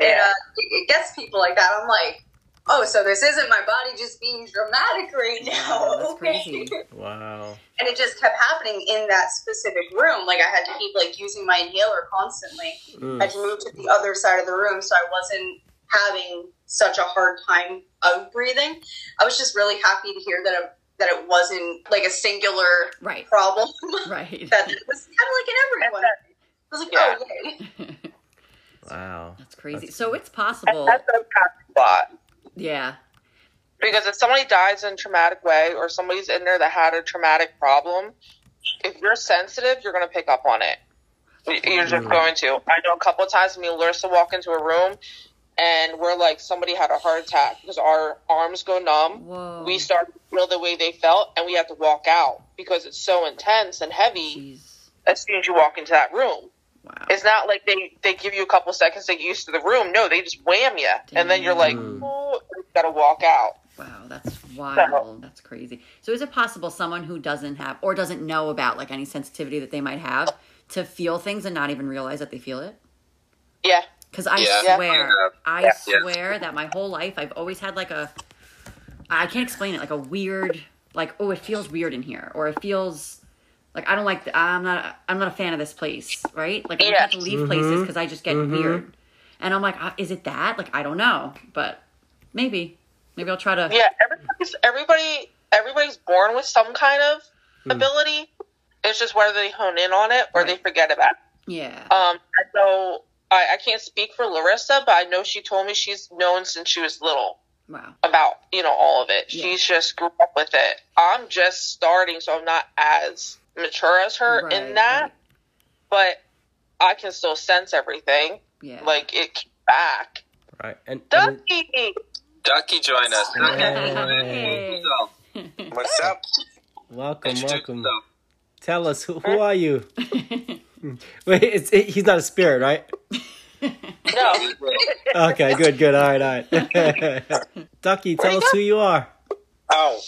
And uh, it, it gets people like that. I'm like, oh, so this isn't my body just being dramatic right now. Wow, that's okay. crazy. wow And it just kept happening in that specific room. Like I had to keep like using my inhaler constantly. Mm. I had to move to the other side of the room so I wasn't having such a hard time of breathing. I was just really happy to hear that it, that it wasn't like a singular Right. problem. Right. that it was kind of like in everyone. I was like, oh, yay. wow That's crazy. So it's possible. That's a spot. Yeah. Because if somebody dies in a traumatic way or somebody's in there that had a traumatic problem, if you're sensitive, you're going to pick up on it. You're just going to. I know a couple of times me and Larissa walk into a room and we're like, somebody had a heart attack because our arms go numb. Whoa. We start to feel the way they felt and we have to walk out because it's so intense and heavy Jeez. as soon as you walk into that room. Wow. It's not like they, they give you a couple seconds to get used to the room. No, they just wham you. And then you're like, oh, you got to walk out. Wow, that's wild. That's crazy. So is it possible someone who doesn't have or doesn't know about like any sensitivity that they might have to feel things and not even realize that they feel it? Yeah. Because I Yeah. swear, Yeah. I Yeah. Yeah. swear that my whole life I've always had like a, I can't explain it, like a weird, like oh it feels weird in here, or it feels like I don't like, the, I'm not, I'm not a fan of this place, right? Like I Yeah. have to leave places because I just get Mhm. weird, and I'm like, uh, is it that? Like I don't know, but maybe, maybe I'll try to. Yeah, everybody's everybody everybody's born with some kind of ability. It's just whether they hone in on it or they forget about it. Yeah. Um, so I, I can't speak for Larissa, but I know she told me she's known since she was little Wow. about you know all of it. Yeah. She's just grew up with it. I'm just starting, so I'm not as mature as her Right, in that, right. but I can still sense everything. Yeah. Like it back. Right. And, and Ducky. Ducky join us. Hey. What's up? welcome, Introduce welcome. yourself. Tell us who, who are you? Wait, it's, it, he's not a spirit, right? No. Okay, good, good. All right, all right. Ducky, tell us who you are. Oh,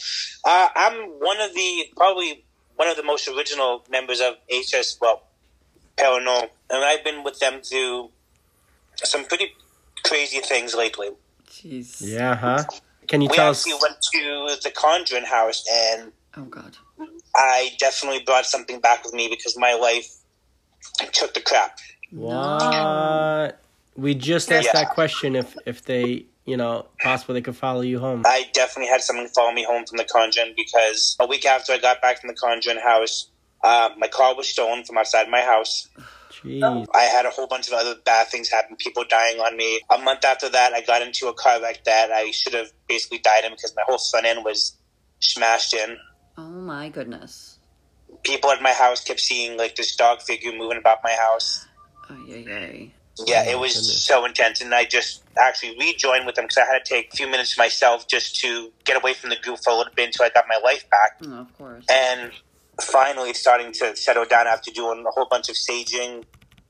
uh, I'm one of the probably one of the most original members of HS well Paranormal, and I've been with them through some pretty crazy things lately. Jeez. Yeah, huh? Can you we tell us? actually went to the Conjuring house, and Oh God. I definitely brought something back with me because my life took the crap. What? We just asked Yeah. that question if if they, you know, possible they could follow you home. I definitely had someone follow me home from the Conjuring because a week after I got back from the Conjuring house, uh, my car was stolen from outside my house. Jeez. I had a whole bunch of other bad things happen, people dying on me. A month after that, I got into a car wreck that I should have basically died in because my whole front end was smashed in. Oh my goodness. People at my house kept seeing like this dog figure moving about my house. Ay, ay, ay. Yeah, Oh, it was goodness. so intense, and I just actually rejoined with them because I had to take a few minutes to myself just to get away from the group for a little bit until I got my life back. Oh, of course. And finally, starting to settle down after doing a whole bunch of saging,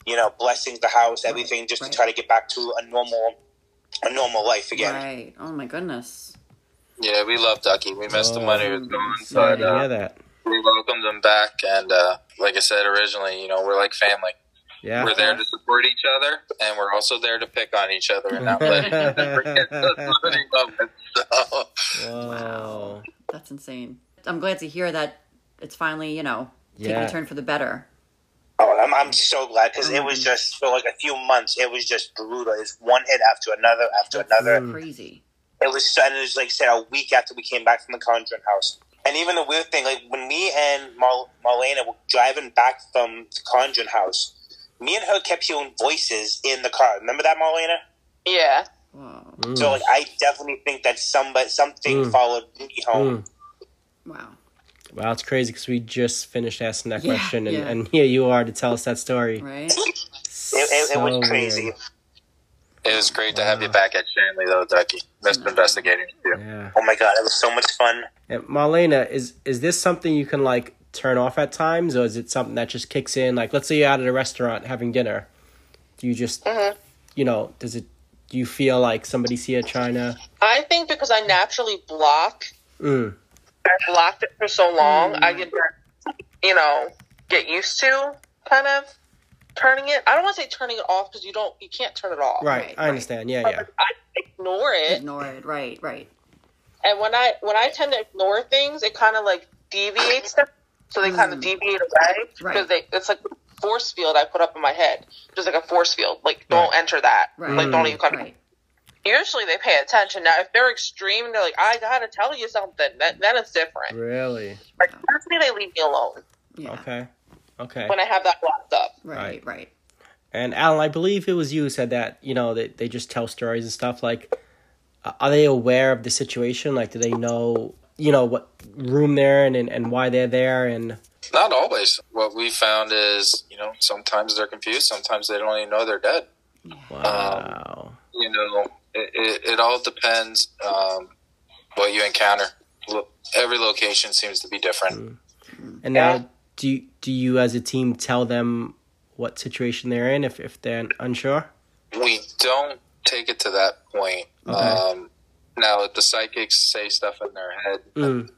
you know, blessings, the house, everything, just right. to try to get back to a normal, a normal life again. Right. Oh my goodness. Yeah, we love Ducky. We missed him when he was gone, Sorry but to hear uh, that. we welcomed him back. And uh, like I said originally, you know, we're like family. Yeah. We're there to support each other, and we're also there to pick on each other and not let ever get those learning moments. So, Whoa. That's insane. I'm glad to hear that it's finally, you know, taking Yeah. a turn for the better. Oh, I'm, I'm so glad because it was just for like a few months. It was just brutal. It's one hit after another after That's another. crazy. It was and it was like I said a week after we came back from the Conjuring house. And even the weird thing, like when me and Mar- Marlena were driving back from the Conjuring house, me and her kept hearing voices in the car. Remember that, Marlena? Yeah. Wow. Mm. So like I definitely think that somebody something Mm. followed me home. Mm. Wow. Wow, it's crazy because we just finished asking that Yeah, question, and, yeah. and here you are to tell us that story. Right? It, it, it was crazy. weird. it was great to have you back at Shanley, though, Ducky. Missed investigating you. Yeah. Oh my god, it was so much fun. And Marlena, is is this something you can like turn off at times, or is it something that just kicks in? Like, let's say you're out at a restaurant having dinner, do you just, you know, does it? Do you feel like somebody's here trying to? I think because I naturally block, Mm, I blocked it for so long, I hmm. get, you know, get used to kind of turning it. I don't want to say turning it off because you don't, you can't turn it off. right, Right, I right. understand. Yeah, yeah. I ignore it, Ignore it. Right, right. and when I when I tend to ignore things, it kind of like deviates them, so they kind of hmm. deviate away because Right. they it's like a force field I put up in my head, just like a force field. Like don't enter that. Right. Like don't even hmm. come. Right. Usually they pay attention. Now if they're extreme, they're like, I gotta tell you something. That then it's different. Really? Like usually they leave me alone Yeah. Okay. Okay. when I have that locked up. Right, Right. right. And Alan, I believe it was you who said that, you know, they, they just tell stories and stuff. Like, are they aware of the situation? Like, do they know, you know, what room they're in and, and why they're there? And, Not always. What we found is, you know, sometimes they're confused. Sometimes they don't even know they're dead. wow. Um, you know, it, it, it all depends um, what you encounter. Every location seems to be different. and now, do you, do you as a team tell them what situation they're in if, if they're unsure? We don't take it to that point. Um, now, if the psychics say stuff in their head, Mm,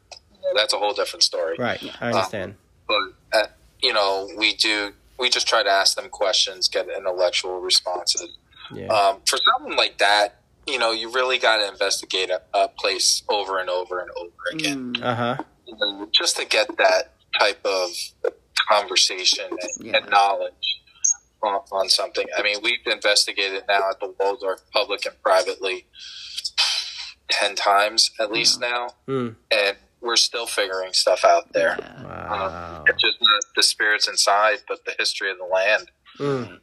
that's a whole different story. right. I understand. But, uh, you know, we do we just try to ask them questions, get intellectual responses. Yeah. Um, for something like that, you know, you really got to investigate a, a place over and over and over again, Uh huh. you know, just to get that type of conversation and, Yeah. and knowledge on, on something. I mean, we've investigated now at the Waldorf, public and privately, ten times at least now, Mm. and we're still figuring stuff out there. Yeah. Wow. It's just not the spirits inside, but the history of the land. Mm.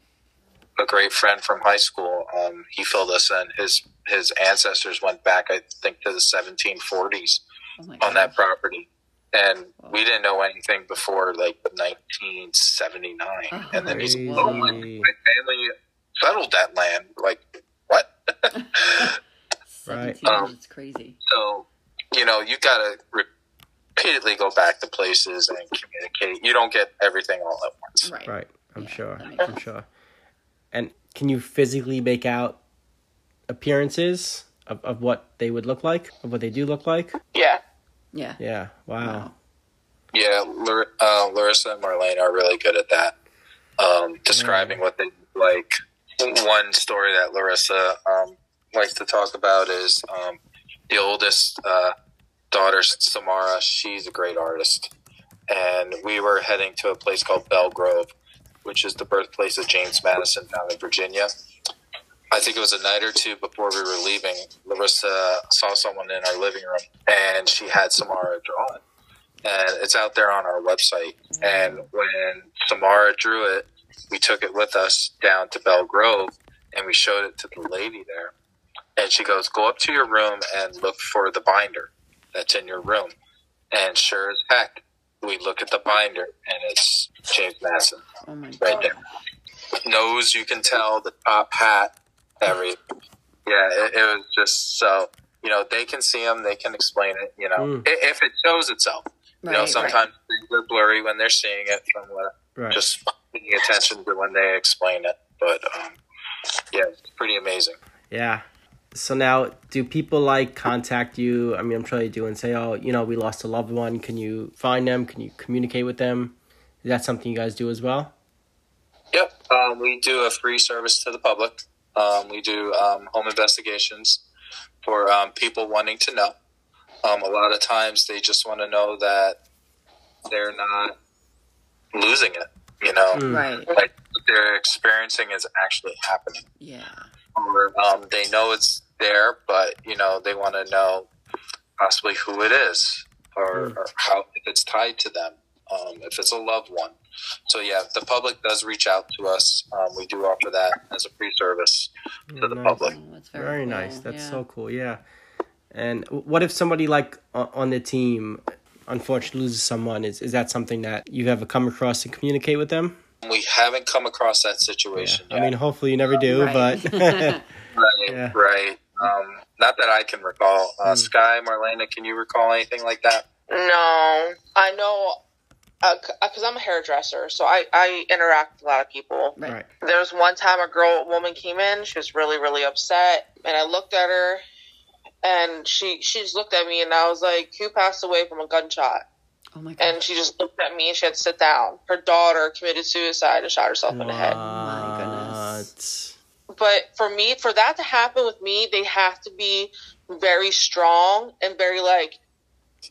A great friend from high school, um, he filled us in. His his ancestors went back, I think, to the 1740s Oh my on that property, and we didn't know anything before like 1979. Oh, and then he's crazy. oh, my, my family settled that land. Like what? Right. Um, it's crazy. So, you know, you got to repeatedly go back to places and communicate. You don't get everything all at once. Right. Right. I'm Yeah, sure. I'm sure. And can you physically make out appearances of, of what they would look like, of what they do look like? Yeah. Yeah. Yeah. Wow. Yeah, Lar- uh, Larissa and Marlene are really good at that, um, describing what they like. One story that Larissa um, likes to talk about is um, the oldest uh, daughter, Samara. She's a great artist. And we were heading to a place called Belle Grove, which is the birthplace of James Madison down in Virginia. I think it was a night or two before we were leaving. Larissa saw someone in our living room, and she had Samara draw it and it's out there on our website. And when Samara drew it, we took it with us down to Belle Grove and we showed it to the lady there. And she goes, Go up to your room and look for the binder that's in your room. And sure as heck, we look at the binder and it's James Madison Oh my right god. there. Nose, you can tell, the top hat, everything. Yeah, it, it was just so, you know, they can see them, they can explain it, you know, Mm. i- if it shows itself. You know, Right, sometimes things are blurry when they're seeing it from what Right. just paying attention to when they explain it. But um, yeah, it's pretty amazing. Yeah. So now, do people like contact you? I mean, I'm sure they do and say, "Oh, you know, we lost a loved one. Can you find them? Can you communicate with them?" Is that something you guys do as well? Yep, um, we do a free service to the public. Um, we do um, home investigations for um, people wanting to know. Um, a lot of times, they just want to know that they're not losing it. You know, Mm. Right. like what they're experiencing is actually happening. Yeah. Or um, they know it's there, but you know they want to know possibly who it is or, or how if it's tied to them, um, if it's a loved one. So yeah, the public does reach out to us. Um, we do offer that as a free service to the nice. public. Oh, that's very, Very cool. nice. That's yeah. so cool. Yeah. And what if somebody like on the team unfortunately loses someone? Is is that something that you've ever come across and communicate with them? We haven't come across that situation I yet. mean, hopefully you never do, Right. but right, yeah. right. Um, not that I can recall. Uh, Sky, Marlena, can you recall anything like that? No, I know because I'm a hairdresser, so I, I interact with a lot of people. Right. right. There was one time a girl, woman came in. She was really, really upset, and I looked at her, and she she just looked at me, and I was like, "Who passed away from a gunshot?" Oh my god. And she just looked at me, and she had to sit down. Her daughter committed suicide and shot herself in the head. my goodness. But for me, for that to happen with me, they have to be very strong and very like,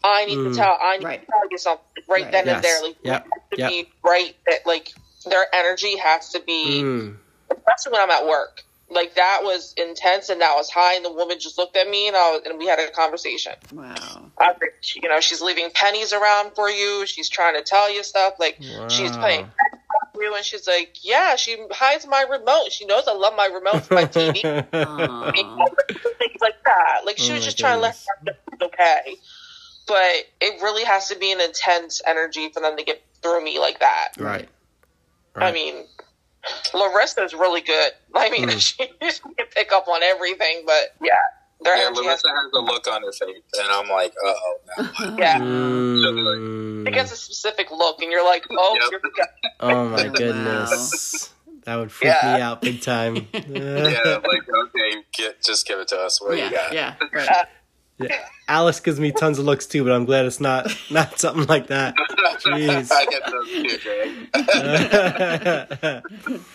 I need Mm. to tell, I need Right. to tell you something right, Right. then Yes. and there. Like, Yep. they have to Yep. be right. That like their energy has to be, Mm. especially when I'm at work. Like that was intense and that was high, and the woman just looked at me and I was, and we had a conversation. Wow. I think, you know, she's leaving pennies around for you. She's trying to tell you stuff. Like she's Wow. playing you, and she's like, "Yeah, she hides my remote. She knows I love my remote for my TV." Things like that. Like she Oh was my just trying to let goodness. her know it's okay. But it really has to be an intense energy for them to get through me like that. Right. I mean, Larissa's really good. I mean, Mm. she, she can pick up on everything, but yeah, their Yeah, energy has Larissa has a look on her face, and I'm like, uh oh. now. yeah. Mm. It gets a specific look, and you're like, oh, Yep. you're, Oh my goodness. That would freak Yeah. me out big time. yeah, like okay, get just give it to us. What do you got? Yeah. Right. Yeah. Alice gives me tons of looks too, but I'm glad it's not not something like that. Jeez. I get those too, Greg.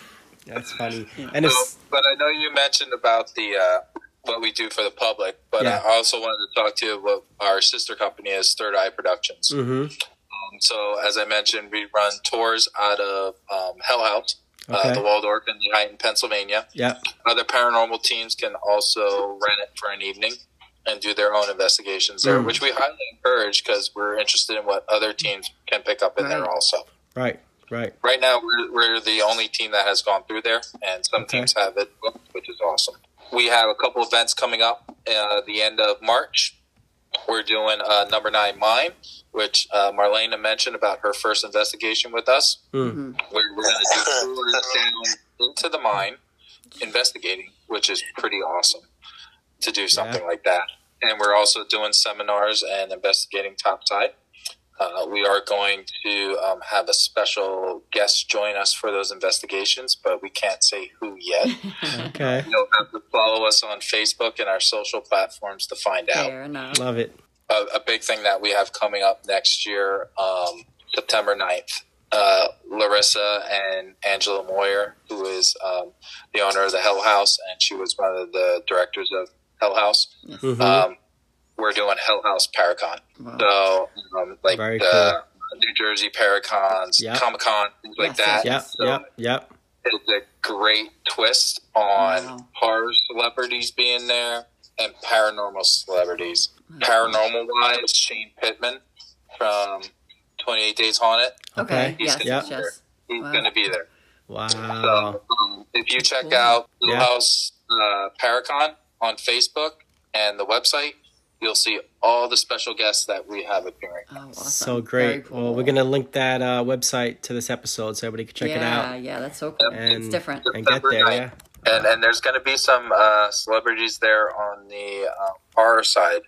That's funny. And it's So, but I know you mentioned about the uh, what we do for the public, but Yeah. I also wanted to talk to you about our sister company is Third Eye Productions. hmm Um, so as I mentioned, we run tours out of um, Hell House, Okay. uh, the Waldorf in Pennsylvania. yeah. Other paranormal teams can also rent it for an evening and do their own investigations there, Mm. which we highly encourage because we're interested in what other teams can pick up in there also. Right. Right. Right now, we're, we're the only team that has gone through there, and some Okay. teams have it, which is awesome. We have a couple events coming up uh, the end of March. We're doing uh, number nine mine, which uh, Marlena mentioned about her first investigation with us. Mm. We're, we're going to do tours down into the mine, investigating, which is pretty awesome to do something like that. And we're also doing seminars and investigating topside. Uh, we are going to um, have a special guest join us for those investigations, but we can't say who yet. Okay. You'll have to follow us on Facebook and our social platforms to find out. Fair enough. Love it. A, a big thing that we have coming up next year, um, September 9th. Uh, Larissa and Angela Moyer, who is um, the owner of the Hell House, and she was one of the directors of Hell House. Mhm. Um, we're doing Hell House Paracon. So, um, like Very the New Jersey Paracons, Yep. Comic Con, things like that. Yep. So Yep. Yep. It's a great twist on horror celebrities being there and paranormal celebrities. Paranormal wise, Shane Pittman from 28 Days Haunted. Okay. He's Yes. gonna Yes. be there. Yes. He's Wow. going to be there. Wow. So um, if you check out Blue Yeah. House uh, Paracon on Facebook and the website, you'll see all the special guests that we have appearing. Oh, awesome. So great. Well, we're gonna link that uh, website to this episode so everybody can check yeah, it out. Yeah, that's so cool. And, it's different. And get there. Yeah. And and there's going to be some uh, celebrities there on the uh, horror side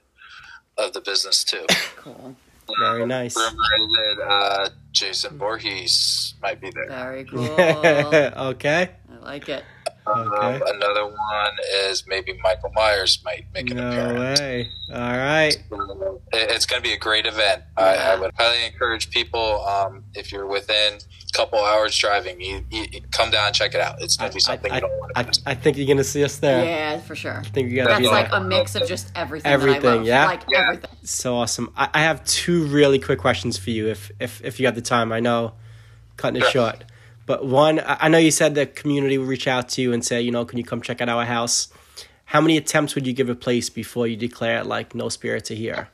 of the business too. Cool. Very nice. Rumor is that uh, Jason Voorhees might be there. Very cool. okay. I like it. Um, another one is maybe Michael Myers might make an No appearance. way. All right. It- It's going to be a great event. I, I would highly encourage people um, if you're within a couple hours driving, you, you, you come down and check it out. It's going to be something I, you don't want to I, I think you're gonna see us there. Yeah, for sure. I think you gotta That's be like there. a mix of just everything. that I Everything, love. yeah? Like everything. So awesome. I, I have two really quick questions for you, if if if you have the time. I know, cutting it short. But one, I I know you said the community will reach out to you and say, you know, can you come check out our house? How many attempts would you give a place before you declare like no spirits are here,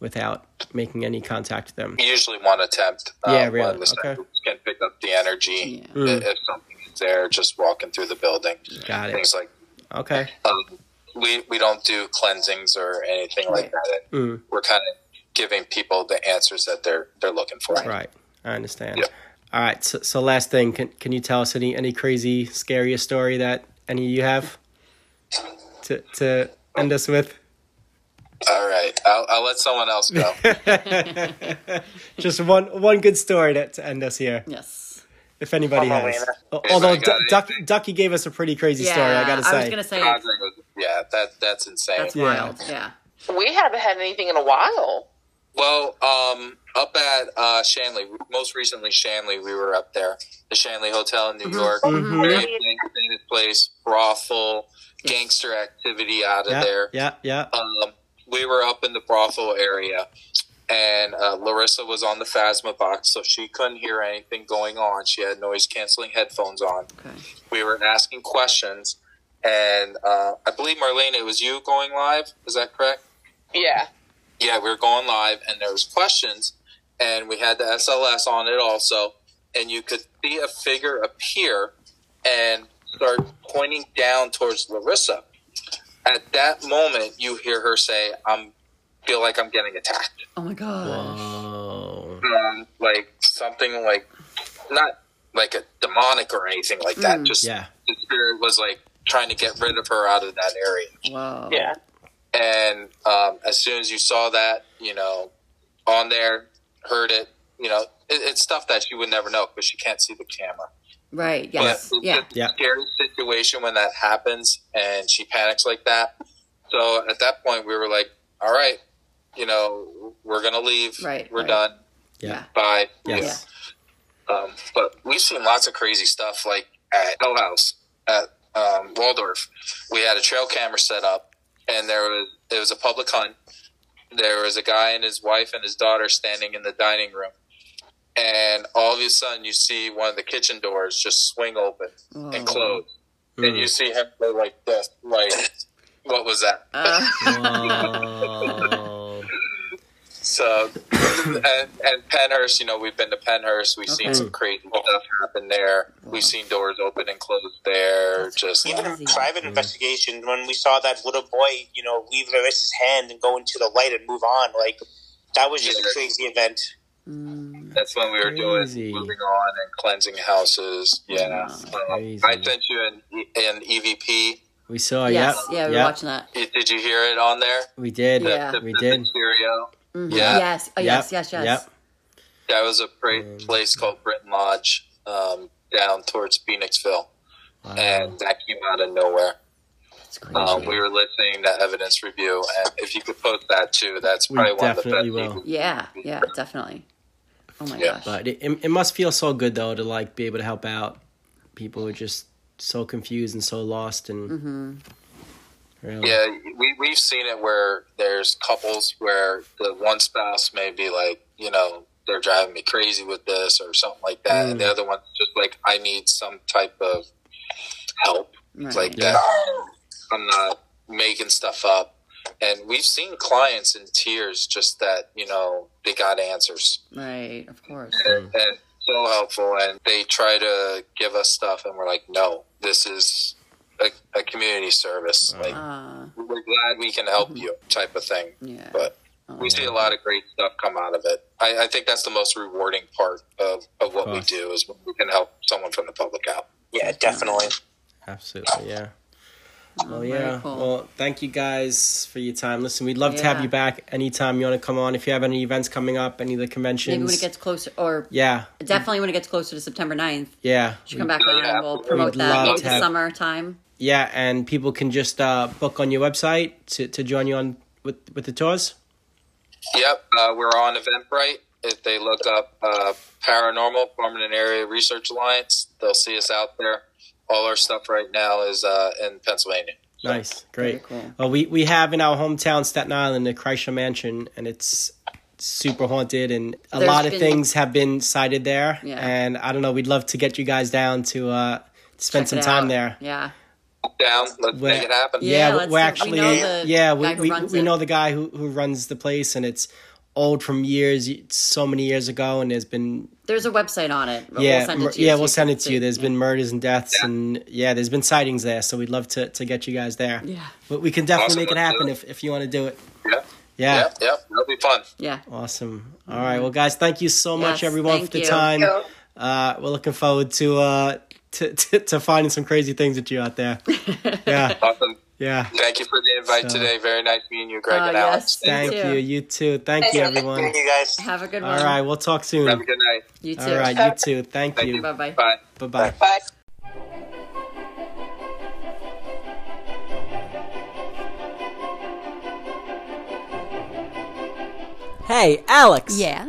without making any contact with them? Usually one attempt. Yeah, um, really? One Okay. can pick up the energy Mm. if if something is there, just walking through the building. Got it. Things like Okay. um, we we don't do cleansings or anything like that. Mm. We're kind of giving people the answers that they're they're looking for. Right. I understand. All right. So, so last thing, can can you tell us any any crazy, scariest story that any of you have to to end us with? All right, I'll, I'll let someone else go. Just one one good story to, to end us here. Yes. If anybody Come on, has. Lena. Oh, although I got Ducky, Ducky gave us a pretty crazy story, I gotta say. yeah, that that's insane. That's Yeah. wild. Yeah. We haven't had anything in a while. Well, um, up at uh, Shanley, most recently Shanley, we were up there, the Shanley Hotel in New York. Mhm. Very famous place, brothel, gangster activity out of yeah, there. yeah, yeah. Um, we were up in the brothel area, and uh, Larissa was on the Phasma box, so she couldn't hear anything going on. She had noise canceling headphones on. Okay. We were asking questions, and uh, I believe Marlene, it was you going live. Is that correct? Yeah. Yeah, we were going live, and there was questions, and we had the SLS on it also, and you could see a figure appear and start pointing down towards Larissa. At that moment, you hear her say, "I'm feel like I'm getting attacked." Oh my god. Whoa. Um, like something like not like a demonic or anything like that. Mm. Just Yeah. the spirit was like trying to get rid of her out of that area. Whoa. Yeah. And um, as soon as you saw that, you know, on there, heard it, you know, it, it's stuff that you would never know because you can't see the camera. Right. Yes. But it's Yeah. a scary situation when that happens and she panics like that. So at that point, we were like, all right, you know, we're going to leave. Right, We're right. done. Yeah. by Yes. Um, but we've seen lots of crazy stuff like at Hell House at um, Waldorf. We had a trail camera set up, and there was it was a public hunt. There was a guy and his wife and his daughter standing in the dining room, and all of a sudden you see one of the kitchen doors just swing open and oh. close, and you see him go like this, like what was that? Uh. Whoa. So, and, and Pennhurst, you know, we've been to Pennhurst. We've seen some crazy stuff happen there. We've seen doors open and close there. Just Even in Crazy. private investigation, when we saw that little boy, you know, leave his hand and go into the light and move on, like that was just Yeah. a crazy event. that's when we were Crazy. doing moving on and cleansing houses. Yeah, Um, I sent you an, an EVP. We saw. yes, yep. yeah, we were yep. watching that. Did you hear it on there? We did. Yeah. The- We the did. Material. Mhm. Yeah. Yes, oh, Yep. yes, yes, yes. Yep. That was a great place called Britton Lodge um, down towards Phoenixville, Wow. and that came out of nowhere. It's crazy. Um, we were listening to evidence review, and if you could post that too, that's We probably one of the best. will. yeah, yeah, definitely. Oh my Yeah. gosh. But it, it, it must feel so good though to like be able to help out people who are just so confused and so lost and Mm-hmm. Really. Yeah, we we've seen it where there's couples where the one spouse may be like, you know, they're driving me crazy with this or something like that, and the mm. other one's just like, I need some type of help, Right. like Yeah. that. I'm not making stuff up. And we've seen clients in tears just that, you know, they got answers. Right, of course. and, and so helpful. And they try to give us stuff, and we're like, no, this is a, a community service. Like, Uh, we're glad we can help you, type of thing. yeah. But Oh, we see a lot of great stuff come out of it. I, I think that's the most rewarding part of, of what we do is when we can help someone from the public out. Yeah, definitely. Absolutely, yeah. Well, Oh, very yeah. cool. Well, thank you guys for your time. Listen, we'd love to have you back anytime you want to come on. If you have any events coming up, any of the conventions. Maybe when it gets closer, or yeah, definitely when it gets closer to September 9th, yeah, you should come back on yeah, and we'll we'd promote that. love Maybe to the have- summertime. Yeah. And people can just uh, book on your website to, to join you on with with the tours. Yep, uh, we're on Eventbrite. If they look up uh, Paranormal Permanent Area Research Alliance, they'll see us out there. All our stuff right now is uh, in Pennsylvania. Nice, great. Cool. Well, we we have in our hometown Staten Island the Kreischer Mansion, and it's super haunted, and a There's lot of been- things have been sighted there. Yeah. And I don't know, we'd love to get you guys down to uh, spend Check some time out. there. Yeah. Down, let's Where- make it happen. Yeah, Yeah, we're see. We actually the yeah we we, we it. know the guy who who runs the place, and it's old from years so many years ago, and there's been There's a website on it. but yeah we'll send it to you. yeah so we'll send it to you. see. There's Yeah. been murders and deaths, and yeah, there's been sightings there, so we'd love to to get you guys there. Yeah. but we can definitely Awesome, make it happen if if you want to do it. Yeah. Yeah. Yeah, yeah, that'll be fun. Yeah. Awesome. All right. Well, guys, thank you so much, Yes, everyone, for the you. time. Uh, we're looking forward to, uh, to, to to finding some crazy things with you out there. Yeah. Awesome. Yeah. Thank you for the invite So- today. Very nice meeting you, Greg Uh, and yes, Alex. Thank too. you. You too. Thank you, everyone. Thank you guys. Have a good one. All right. We'll talk soon. Have a good night. You too. All right. You too. Thank Thank you. you. Bye bye. Bye. Bye bye. Bye. Hey, Alex. Yeah.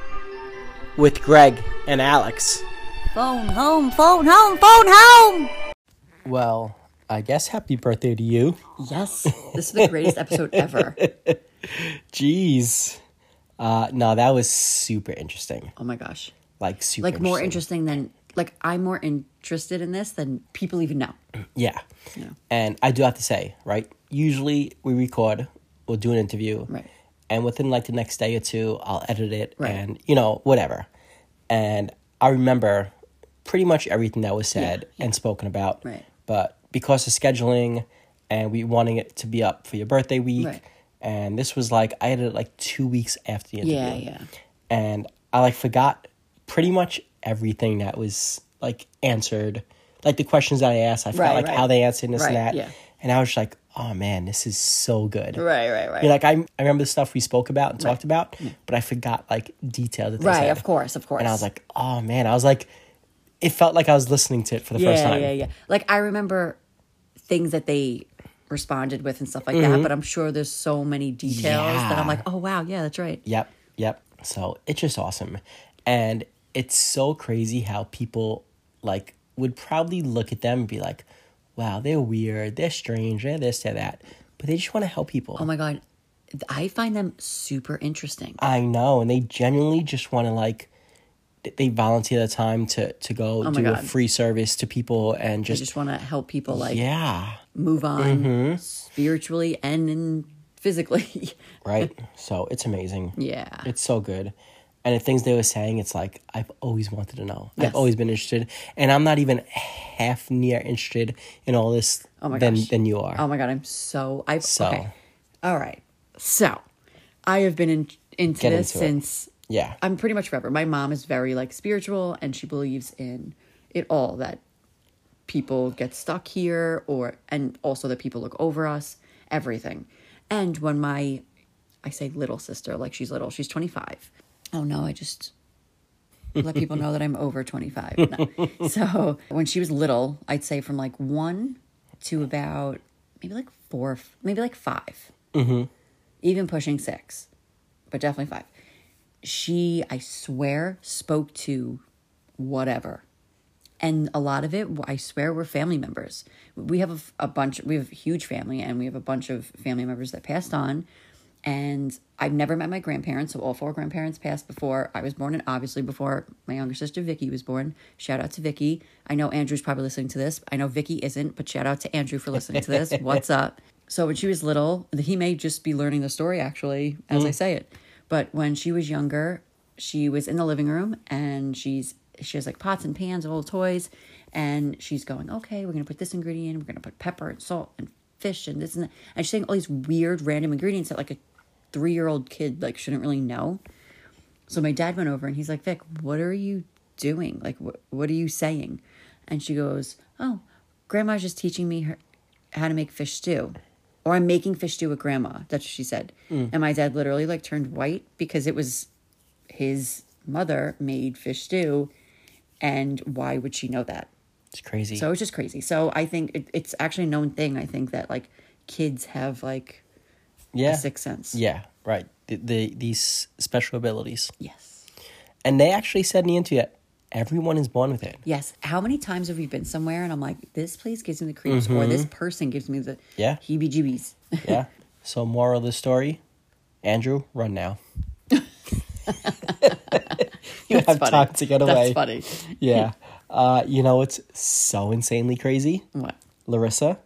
with Greg and Alex. Phone home, phone home, phone home! Well, I guess happy birthday to you. Yes. This is the greatest episode ever. Jeez. Uh, no, that was super interesting. Oh my gosh. Like super Like more interesting than like I'm more interested in this than people even know. Yeah. Yeah. And I do have to say, right? Usually we record, we'll do an interview. Right. And within like the next day or two, I'll edit it Right. and, you know, whatever. And I remember pretty much everything that was said and spoken about. Right. But because of scheduling and we wanting it to be up for your birthday week, Right. and this was like, I edited it like two weeks after the interview. Yeah, yeah. And I like forgot pretty much everything that was like answered, like the questions that I asked, I forgot like how they answered this and that, yeah. And I was just like, oh man, this is so good. Right, right, right. You're like I, I remember the stuff we spoke about and talked about, but I forgot like details Right, said. of course, of course. And I was like, oh man, I was like, it felt like I was listening to it for the yeah, first time. Yeah, yeah, yeah. Like I remember things that they responded with and stuff like Mhm. that, but I'm sure there's so many details that I'm like, oh wow, yeah, that's right. Yep, yep. So it's just awesome. And it's so crazy how people like would probably look at them and be like, wow, they're weird, they're strange, they're this, they're that. But they just want to help people. Oh my god. I find them super interesting. I know. And they genuinely just want to like they volunteer their time to to go Oh do a free service to people and They just, just want to help people like yeah move on Mhm. spiritually and in physically. right so it's amazing Yeah. it's so good and the things they were saying it's like i've always wanted to know Yes. i've always been interested and i'm not even half near interested in all this Oh my than gosh. than you are Oh my god, I'm so I've So. okay. All right. So, I have been in, into Get this into since yeah I'm pretty much forever. My mom is very like spiritual and she believes in it all that people get stuck here or and also that people look over us, everything. And when my I say little sister, like she's little, she's 25. Oh no, I just let people know that I'm over 25. No. So, when she was little, I'd say from like 1 to about maybe like 4, maybe like 5 mm-hmm even pushing six, but definitely five. She, I swear, spoke to whatever. And a lot of it, I swear, were family members. We have a, a bunch, we have a huge family, and we have a bunch of family members that passed on. And I've never met my grandparents, so all four grandparents passed before I was born, and obviously before my younger sister Vicky was born. Shout out to Vicky. I know Andrew's probably listening to this. I know Vicky isn't, but shout out to Andrew for listening to this. What's up? So when she was little, he may just be learning the story actually as I Mm. say it. But when she was younger, she was in the living room and she's she has like pots and pans and old toys, and she's going, okay, we're gonna put this ingredient, we're gonna put pepper and salt and fish and this and that, and she's saying all these weird random ingredients that like a three year old kid like shouldn't really know. So my dad went over and he's like, Vic, what are you doing? Like, what what are you saying? And she goes, oh, grandma's just teaching me her, how to make fish stew. Or I'm making fish stew with grandma. That's what she said. Mm. And my dad literally like turned white because it was his mother made fish stew. And why would she know that? it's crazy So it's just crazy. So I think it, it's actually a known thing. I think that like kids have like yeah sixth sense. yeah right the, the these special abilities Yes. and they actually said in the interview that everyone is born with it Yes. How many times have we been somewhere and I'm like, this place gives me the creeps, or Mhm. this person gives me the Yeah. heebie jeebies? yeah so moral of the story andrew run now you That's have funny. time to get away. That's funny. yeah uh you know it's so insanely crazy What? larissa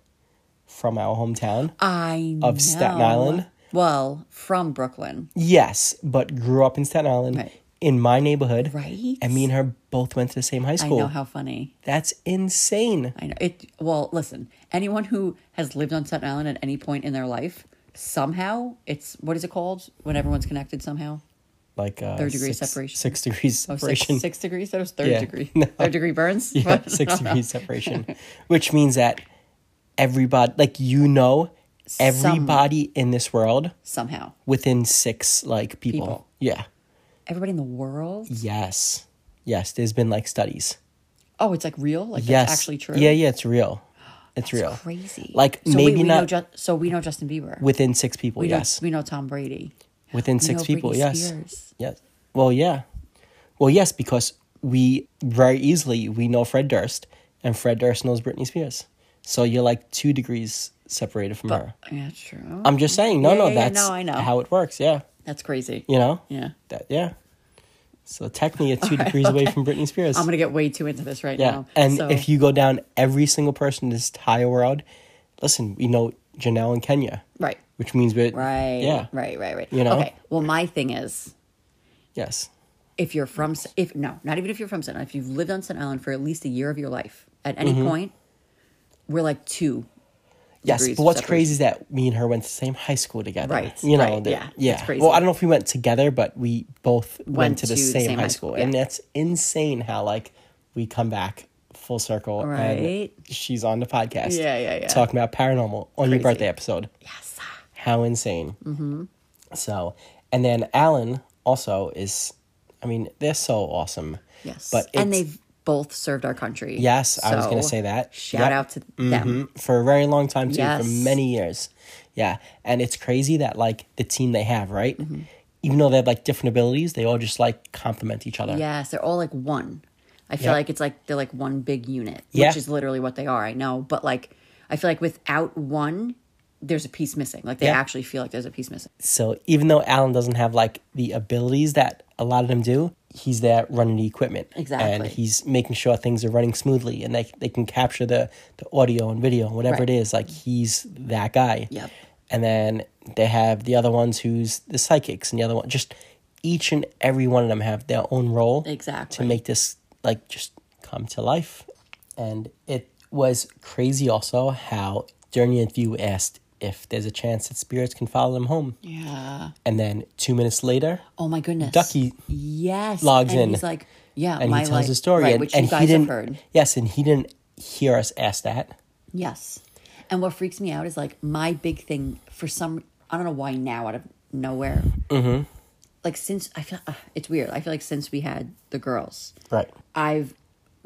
from our hometown I Of Staten. Island? Well, from Brooklyn. yes but grew up in staten island in my neighborhood Right. and me and her both went to the same high I school know how funny. that's insane I know it. Well, listen, anyone who has lived on Staten Island at any point in their life, somehow it's what is it called when everyone's connected somehow? like uh Third degree six- separation. six degrees Oh, six, separation six degrees. That was third Yeah. degree. No. Third degree burns. Yeah, six I know. degrees separation, which means that everybody, like you know, everybody in this world somehow within six like people. People. Yeah. Everybody in the world. Yes. Yes. There's been like studies. Oh, it's like real. Like yes. that's actually true. Yeah. Yeah. It's real. It's real. Crazy. Like so maybe wait, we not Ju- so we know Justin Bieber. within six people. we yes. know we know Tom Brady. within we six people. Britney yes. Spears. Yes. Well, yeah. Well, yes, because we very easily we know Fred Durst, and Fred Durst knows Britney Spears. So you're like two degrees separated from her. Yeah, true. I'm just saying. No, Yeah, no, yeah, that's no, I know. how it works. Yeah. That's crazy. You know. Yeah. That yeah. So technically, you're two right, degrees away from Britney Spears. I'm gonna get way too into this right yeah, now. and So- if you go down every single person in this entire world, listen, we know Janelle and Kenya, right, which means we're right, Yeah. right, right, right. You know? Okay. Well, my thing is, Yes. if you're from, if no, not even if you're from Staten Island, if you've lived on Staten Island for at least a year of your life, at any Mhm. point, we're like two. Yes, but what's crazy is that me and her went to the same high school together. Right, You know, right, the- yeah, yeah. crazy. Well, I don't know if we went together, but we both went, Went to the to the same, same high school, school, and that's insane how like we come back full circle. and Right. she's on the podcast. Yeah, yeah, yeah. Talking about paranormal on your birthday episode. Yes. How insane. Mm-hmm. So, and then Alan also is. I mean, they're so awesome. Yes. But and they've both served our country. Yes, I was going to say that. Shout Yep. out to them. Mhm. for a very long time too, Yes. for many years. Yeah, and it's crazy that like the team they have, right? Mm-hmm. Even though they have like different abilities, they all just like complement each other. Yes, they're all like one. I feel Yep. like it's like they're like one big unit, Yeah. which is literally what they are. I know, but like I feel like without one, there's a piece missing. Like they Yeah. actually feel like there's a piece missing. So even though Alan doesn't have like the abilities that a lot of them do, he's there running the equipment. Exactly. And he's making sure things are running smoothly and they they can capture the, the audio and video and whatever Right. it is. Like he's that guy. Yep. And then they have the other ones who's the psychics and the other one just each and every one of them have their own role. Exactly. To make this like just come to life. And it was crazy also how during the interview asked if there's a chance that spirits can follow them home. Yeah. And then two minutes later, Oh my goodness. Ducky Yes. logs and in. He's like, yeah, and my he tells life, the story, right, and, which and you guys he didn't. have heard. Yes, and he didn't hear us ask that. Yes. And what freaks me out is like my big thing for some I don't know why now out of nowhere. Mm-hmm. Like since I feel uh, it's weird. I feel like since we had the girls, Right. I've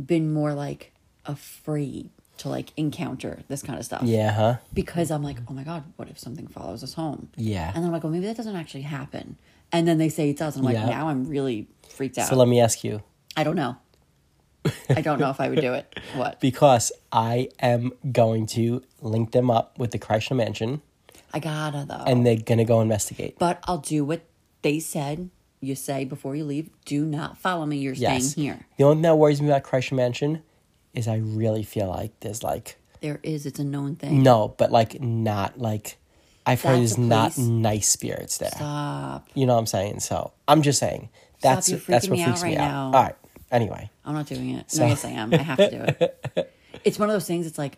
been more like afraid to like encounter this kind of stuff. Yeah. Huh. Because I'm like, oh my god, what if something follows us home? Yeah. And then I'm like, well, maybe that doesn't actually happen. And then they say it does. And I'm like, Yeah. now I'm really freaked out. So let me ask you, I don't know. I don't know if I would do it. What? because I am going to link them up with the Kreischer Mansion, I gotta though. and they're gonna go investigate. But I'll do what they said. You say before you leave, do not follow me. You're Yes. staying here. The only thing that worries me about Kreischer Mansion is I really feel like there's like There is. It's a known thing. no, but like not like I've heard That's there's not nice spirits there. Stop. You know what I'm saying? So I'm just saying that's you're that's what me freaks out me out. now. All right. Anyway, I'm not doing it. So- No, yes, I am. I have to do it. it's one of those things. It's like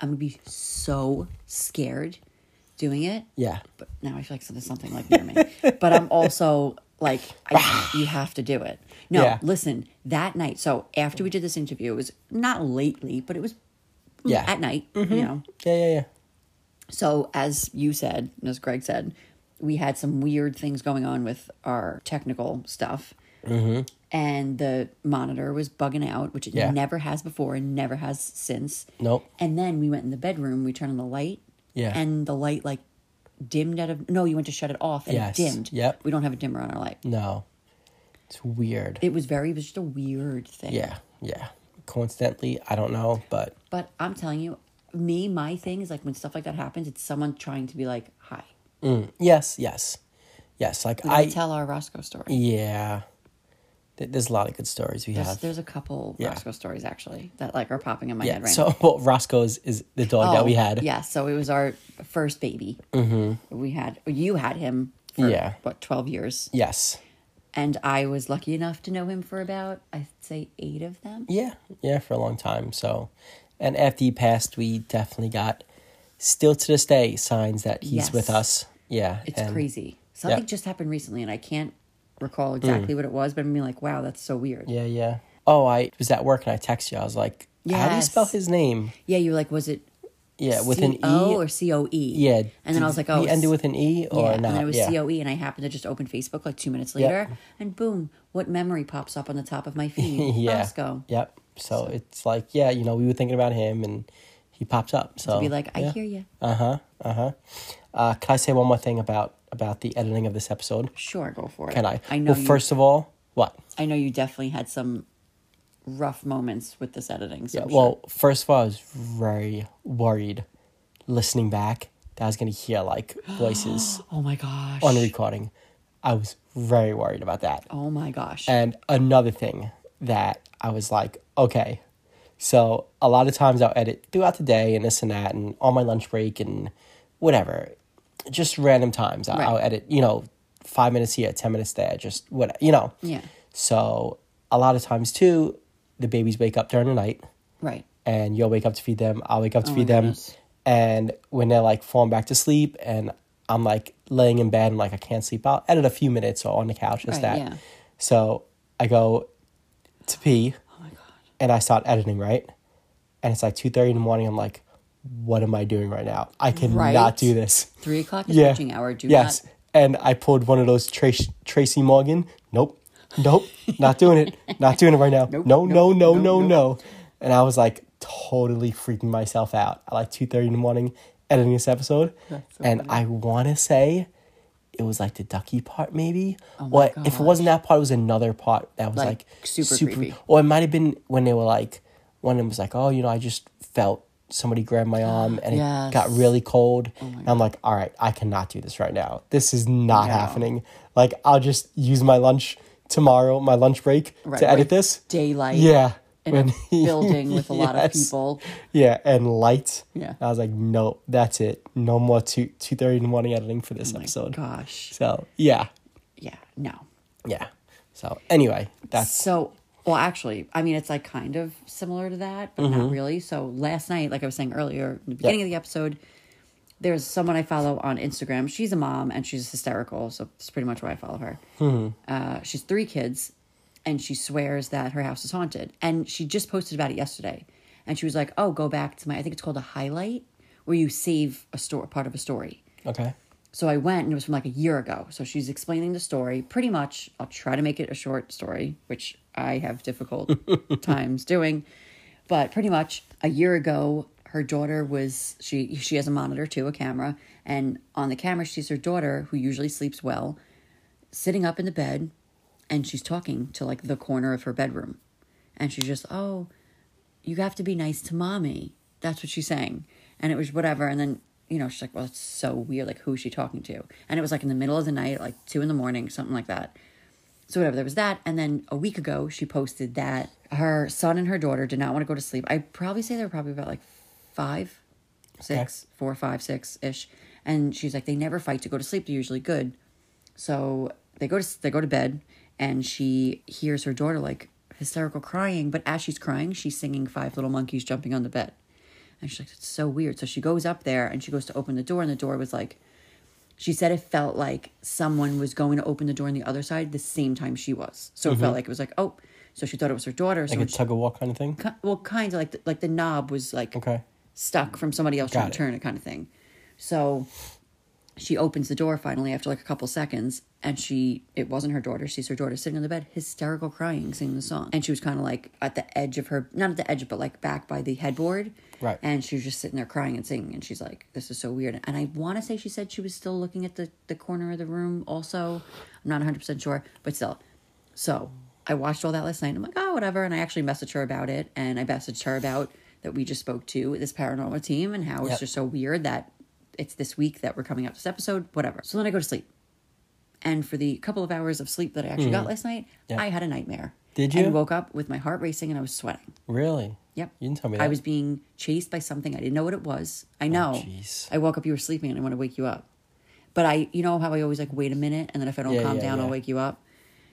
I'm gonna be so scared doing it. yeah. But now I feel like there's something like near me. but I'm also like, I, you have to do it. No, Yeah. listen. That night. So after we did this interview, it was not lately, but it was Yeah. at night. Mhm. You know. Yeah, yeah, yeah. So as you said, as Greg said, we had some weird things going on with our technical stuff. Mm-hmm. And the monitor was bugging out, which it Yeah. never has before and never has since. Nope. And then we went in the bedroom, we turned on the light. Yeah. And the light like dimmed out of no, you went to shut it off and Yes. it dimmed. Yep. We don't have a dimmer on our light. No. It's weird. It was very it was just a weird thing. yeah, yeah. Coincidentally, I don't know, but But I'm telling you, me, my thing is like when stuff like that happens, it's someone trying to be like, Hi. mm, yes, yes, yes. Like We I tell our Roscoe story. Yeah. There's a lot of good stories we There's, have. there's a couple Yeah. Roscoe stories actually that like are popping in my yeah. head right so now. well, Roscoe is, is the dog that we Oh, had. Yeah, so it was our first baby. Mm-hmm. We had you had him for Yeah. what twelve years, Yes. And I was lucky enough to know him for about I'd say eight of them. Yeah. Yeah, for a long time. So, and after he passed, we definitely got, still to this day, signs that he's Yes. with us. Yeah. It's and- crazy. Something just happened recently, and I can't recall exactly what it was, but I'm like, wow, that's so weird. Mm. Yeah, yeah. Oh, I was at work and I texted you. I was like, how do you spell his name? Yeah, you were like, was it Yeah, with an E. Or C O E? Yeah. And then I was like, oh, he end it with an E or yeah, not? and then it was yeah. C O E, and I happened to just open Facebook like two minutes Yep. later, and boom, what memory pops up on the top of my feed? yeah. Roscoe. Yep. So, it's like, yeah, you know, we were thinking about him and he pops up. So To be like, I hear you. Uh huh. Uh huh. Uh, can I say one more thing about about the editing of this episode? Sure, go for it. Can I? I know Well, first of all, what? I know you definitely had some rough moments with this editing. So Yeah. I'm Well, first of all, I was very worried listening back that I was going to hear like voices oh my gosh. on the recording. I was very worried about that. Oh my gosh. And another thing that I was like, okay, so a lot of times I'll edit throughout the day and this and that, and on my lunch break and whatever, just random times I'll, Right. I'll edit. You know, five minutes here, ten minutes there, just what you know. Yeah. So a lot of times too, the babies wake up during the night, Right. and you'll wake up to feed them. I'll wake up to Oh feed them, goodness. and when they're like falling back to sleep, and I'm like laying in bed and like I can't sleep, I'll edit a few minutes or on the couch, just Right, that. yeah. So I go to pee, Oh and I start editing right, and it's like two thirty in the morning. I'm like, what am I doing right now? I cannot Right. do this. Three o'clock is Yeah. hour. Do yes. not. And I pulled one of those Tracy, Tracy Morgan. Nope. Nope. Not doing it. Not doing it right now. no, no, no, no, no, no. And I was like totally freaking myself out at like 2.30 in the morning editing this episode. and I want to say it was like the ducky part maybe. Oh or if it wasn't that part, it was another part that was Like, super creepy. Or it might have been when they were like, one of them was like, oh, you know, I just felt somebody grab my arm and it got really cold. and I'm like, all right, I cannot do this right now. This is not happening. Like, I'll just use my lunch tomorrow, my lunch break Right, to edit this. daylight Yeah. in a building with a lot of people. Yeah, and light. Yeah. I was like, no, that's it. No more two two thirty in the morning editing for this episode. Oh Gosh. So yeah, Yeah. No. yeah. So anyway, that's So, well, actually, I mean, it's like kind of similar to that, but not Mhm. really. So, last night, like I was saying earlier, in the beginning of the episode, there's someone I follow on Instagram. She's a mom and she's hysterical. So, it's pretty much why I follow her. Mhm. Uh, she's three kids and she swears that her house is haunted. And she just posted about it yesterday. And she was like, oh, go back to my, I think it's called a highlight, where you save a story, part of a story. okay. So I went and it was from like a year ago. So she's explaining the story pretty much. I'll try to make it a short story, which I have difficult times doing. But pretty much a year ago, her daughter was she she has a monitor too, a camera, and on the camera she's her daughter, who usually sleeps well, sitting up in the bed, and she's talking to like the corner of her bedroom, and she's just oh, you have to be nice to mommy. That's what she's saying. And it was whatever. And then, you know, she's like, well, it's so weird. Like, who is she talking to? And it was like in the middle of the night, like two in the morning, something like that. So whatever, there was that. And then a week ago, she posted that her son and her daughter did not want to go to sleep. I probably say they were probably about like five, six, four, five, six ish. And she's like, they never fight to go to sleep. They're usually good. So they go to they go to bed, and she hears her daughter like hysterical crying. But as she's crying, she's singing Five Little Monkeys jumping on the bed, and she's like, "It's so weird." So she goes up there and she goes to open the door, and the door was like, she said it felt like someone was going to open the door on the other side the same time she was. So it Mhm. felt like it was like, oh, so she thought it was her daughter. So Like a tug of war kind of thing. well, kind of like the, like the knob was like Okay. Stuck from somebody else trying to turn it, kind of thing. So she opens the door finally after like a couple seconds, and she it wasn't her daughter. She sees her daughter sitting on the bed, hysterical, crying, singing the song, and she was kind of like at the edge of her, not at the edge, but like back by the headboard. Right. And she was just sitting there crying and singing, and she's like, "This is so weird." And I want to say she said she was still looking at the the corner of the room. Also, I'm not 100 percent sure, but still. So I watched all that last night. And I'm like, oh, whatever. And I actually messaged her about it, and I messaged her about that we just spoke to this paranormal team and how it's Yep. just so weird that it's this week that we're coming out this episode. Whatever. So then I go to sleep, and for the couple of hours of sleep that I actually got Mhm. last night, Yep. I had a nightmare. Did you? And woke up with my heart racing and I was sweating. Really? Yep. You didn't tell me that. I was being chased by something. I didn't know what it was. I know. jeez. I woke up, you were sleeping, and I want to wake you up. But I, you know how I always like wait a minute, and then if I don't Yeah, calm yeah, down, I'll wake you up.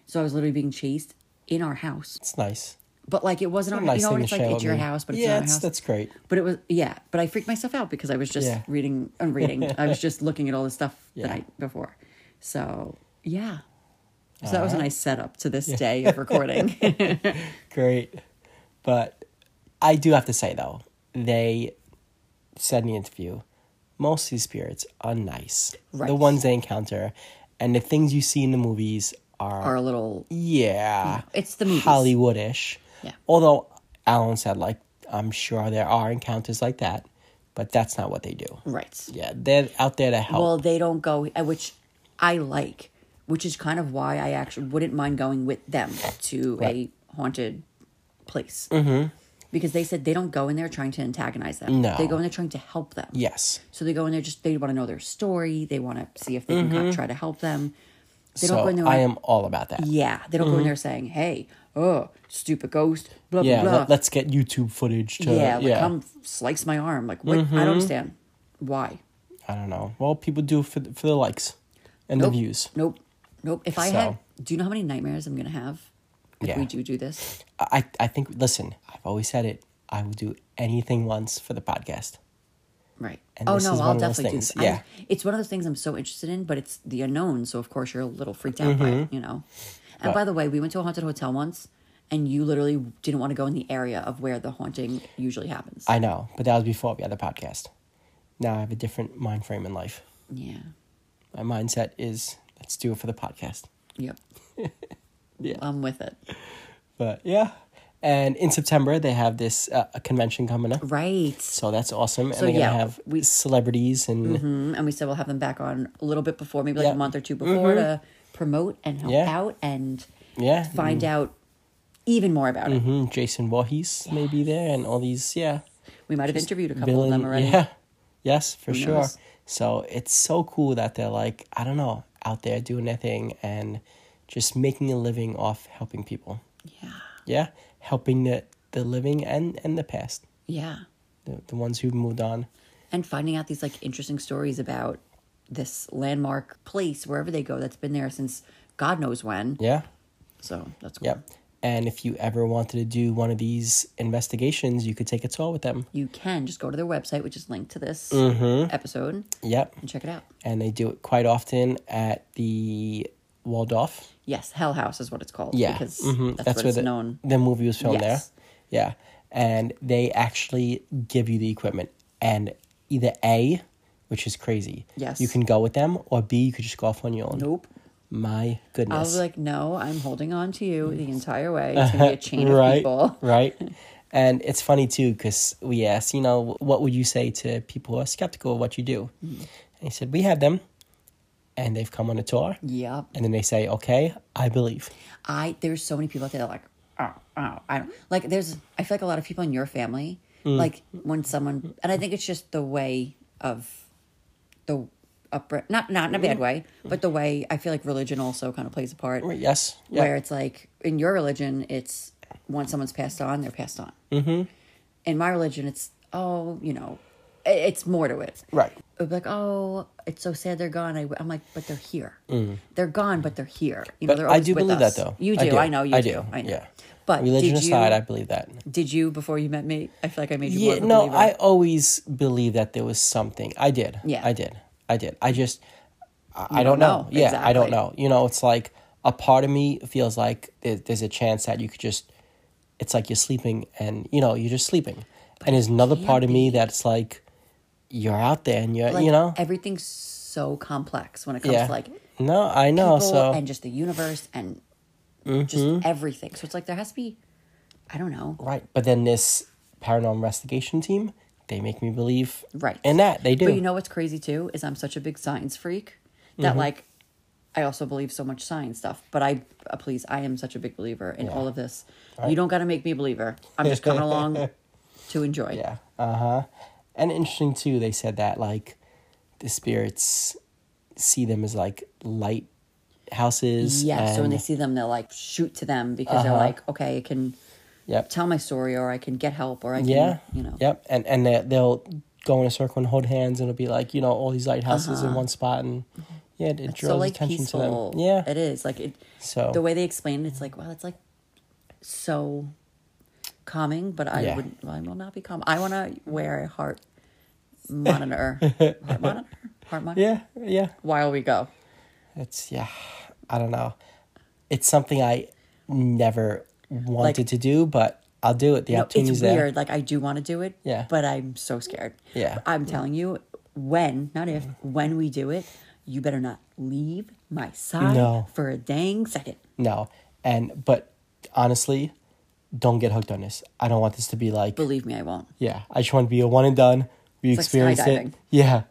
So I was literally being chased in our house. It's nice. But like it wasn't on. nice you know, it's like it's your me. house, but it's Yeah, not it's- house. that's great. But it was yeah. But I freaked myself out because I was just Yeah. reading and reading. I was just looking at all this stuff Yeah. the night before. So yeah. So that was a nice setup to this Yeah. day of recording. Great. But I do have to say though, they said in the interview, most of these spirits are nice. Right. The ones they encounter and the things you see in the movies are Are a little yeah, hmm. it's the movies. Hollywoodish. Yeah. Although Alan said like I'm sure there are encounters like that, but that's not what they do. Right. Yeah, they're out there to help. Well, they don't go, uh, which I like, which is kind of why I actually wouldn't mind going with them to Right. a haunted place. mm-hmm. Because they said they don't go in there trying to antagonize them. No. They go in there trying to help them. Yes. So they go in there just, they want to know their story. They want to see if they can Mhm. try to help them. They so don't go in there. I am all about that. Yeah. They don't go in Mhm. there saying, hey, oh, stupid ghost, blah, yeah, blah, blah. Let, us get YouTube footage to yeah, like, yeah. come slice my arm. Like, what? I Mhm. don't understand. Why? I don't know. Well, people do for for the likes and Nope. the views. Nope. Nope. If I So- had, do you know how many nightmares I'm going to have if Yeah. we do do this? I I think listen, I've always said it. I will do anything once for the podcast. Right. And oh no, I'll definitely do. I- Yeah. it's one of those things I'm so interested in, but it's the unknown. So of course you're a little freaked out by it, Mhm. you know. And But- by the way, we went to a haunted hotel once, and you literally didn't want to go in the area of where the haunting usually happens. I know, but that was before we had the podcast. Now I have a different mind frame in life. Yeah. My mindset is let's do it for the podcast. Yep. yeah. I'm with it. But yeah. And in September they have this uh, a convention coming up. Right. So that's awesome. So, and they're yeah, gonna have celebrities and hmm And we said we'll have them back on a little bit before, maybe like Yeah. a month or two before Mhm. to promote and help Yeah. out and yeah. find out even more about it. hmm Jason Voorhees may be there and all these yeah. We might have interviewed a couple of them already. Yeah. Yes, for Who sure. knows? So it's so cool that they're like, I don't know, out there doing their thing and just making a living off helping people. Yeah. Yeah. Helping the, the living and, and the past. Yeah. The, the ones who've moved on. and finding out these like interesting stories about this landmark place wherever they go that's been there since God knows when. Yeah. So that's cool. Yep. And if you ever wanted to do one of these investigations, you could take a tour with them. You can just go to their website, which is linked to this Mhm. episode, Yep. and check it out. And they do it quite often at the Waldorf. Yes, Hell House is what it's called. Yeah. because mhm. that's, That's, what where it's the, known. the movie was filmed Yes. there. Yeah. And they actually give you the equipment. And either A, which is crazy. Yes. You can go with them, or B, you could just go off on your own. Nope. My goodness. I was like, no, I'm holding on to you the entire way. It's gonna be a chain of right, people. right. And it's funny too because we asked, you know, what would you say to people who are skeptical of what you do? Mm. And he said, we have them, and they've come on a tour, Yep. and then they say, okay, I believe. I there's so many people out there that are like, oh, oh, I don't like. There's I feel like a lot of people in your family, Mm. like when someone, and I think it's just the way of the upbringing, not not in a bad way, but the way I feel like religion also kind of plays a part. Yes. Yeah. Where it's like in your religion, it's once someone's passed on, they're passed on. Mm-hmm. In my religion, it's oh, you know, it's more to it. Right. It would be like, oh, it's so sad they're gone. I, am like, but they're here. Mm. They're gone, but they're here. You know, But they're I do believe us. that though. You I do. I, know you I do. do. I know. Yeah. But religion did aside, you, I believe that. Did you before you met me? I feel like I made you more Yeah, of a no, believer. I always believed that there was something. I did. Yeah. I did. I did. I just, I, I don't don't know. know. Yeah, I don't know. You know, it's like a part of me feels like there's a chance that you could just, it's like you're sleeping and, you know, you're just sleeping. and there's another part of me that's like, you're out there and you're, like, you know, everything's so complex when it comes Yeah. to like no, I know. So, and just the universe and Mhm. just everything. So it's like there has to be, I don't know, right. But then this paranormal investigation team, they make me believe right in that. They do. But you know what's crazy too is I'm such a big science freak that Mhm. like I also believe so much science stuff. But I uh, please I am such a big believer in Yeah. all of this. You don't got to make me a believer. I'm just coming along to enjoy. Yeah. Uh huh. And interesting too, they said that like the spirits see them as like light houses. Yeah. So when they see them, they'll like shoot to them because they're Uh-huh. like, okay, it can Yep. tell my story or I can get help or I can, yeah, you know. Yep. And and they, they'll go in a circle and hold hands, and it'll be like you know all these lighthouses in Uh-huh. one spot, and yeah, it, it draws so like attention peaceful. to them. Yeah. it is like it. So the way they explain it, it's like wow, it's like so calming. But I Yeah. would, well, I will not be calm. I want to wear a heart monitor, heart monitor, heart monitor. Yeah. Yeah. While we go, It's yeah. I don't know. It's something I never wanted to do, but I'll do it. The know, opportunity's it's there. weird. Like I do want to do it. Yeah. But I'm so scared. Yeah. I'm telling you, when, not if, when we do it, you better not leave my side No. for a dang second. No. And but honestly, don't get hooked on this. I don't want this to be like Believe me, I won't. Yeah. I just want to be a one and done. We It's like it. Yeah.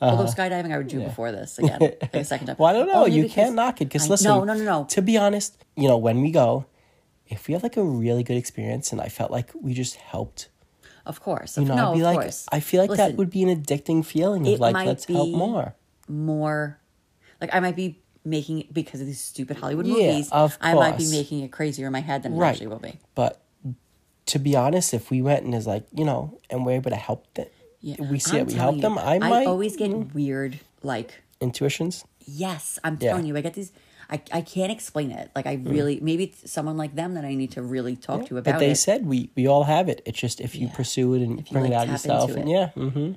Although Uh-huh. skydiving, I would do Yeah. before this again, like a second time. Well, I don't know. You can't knock it because listen. no, no, no, no. To be honest, you know, when we go, if we have like a really good experience and I felt like we just helped, Of course, you know, no, I'd be of like, course. I feel like Listen, that would be an addicting feeling of it like, let's help more. more. Like I might be making it because of these stupid Hollywood Yeah, movies. of I might be making it crazier in my head than it Right. actually will be. But to be honest, if we went and is like, you know, and we're able to help them, Yeah, we see I'm that we help telling them, you, I might always get mm-hmm. weird. Like intuitions. yes, I'm Yeah. telling you, I get these. I, I can't explain it. Like I really maybe it's someone like them that I need to really talk to about But they it. said we we all have it. It's just if you pursue it and you, bring like, it out yourself, and it. yeah, mm-hmm.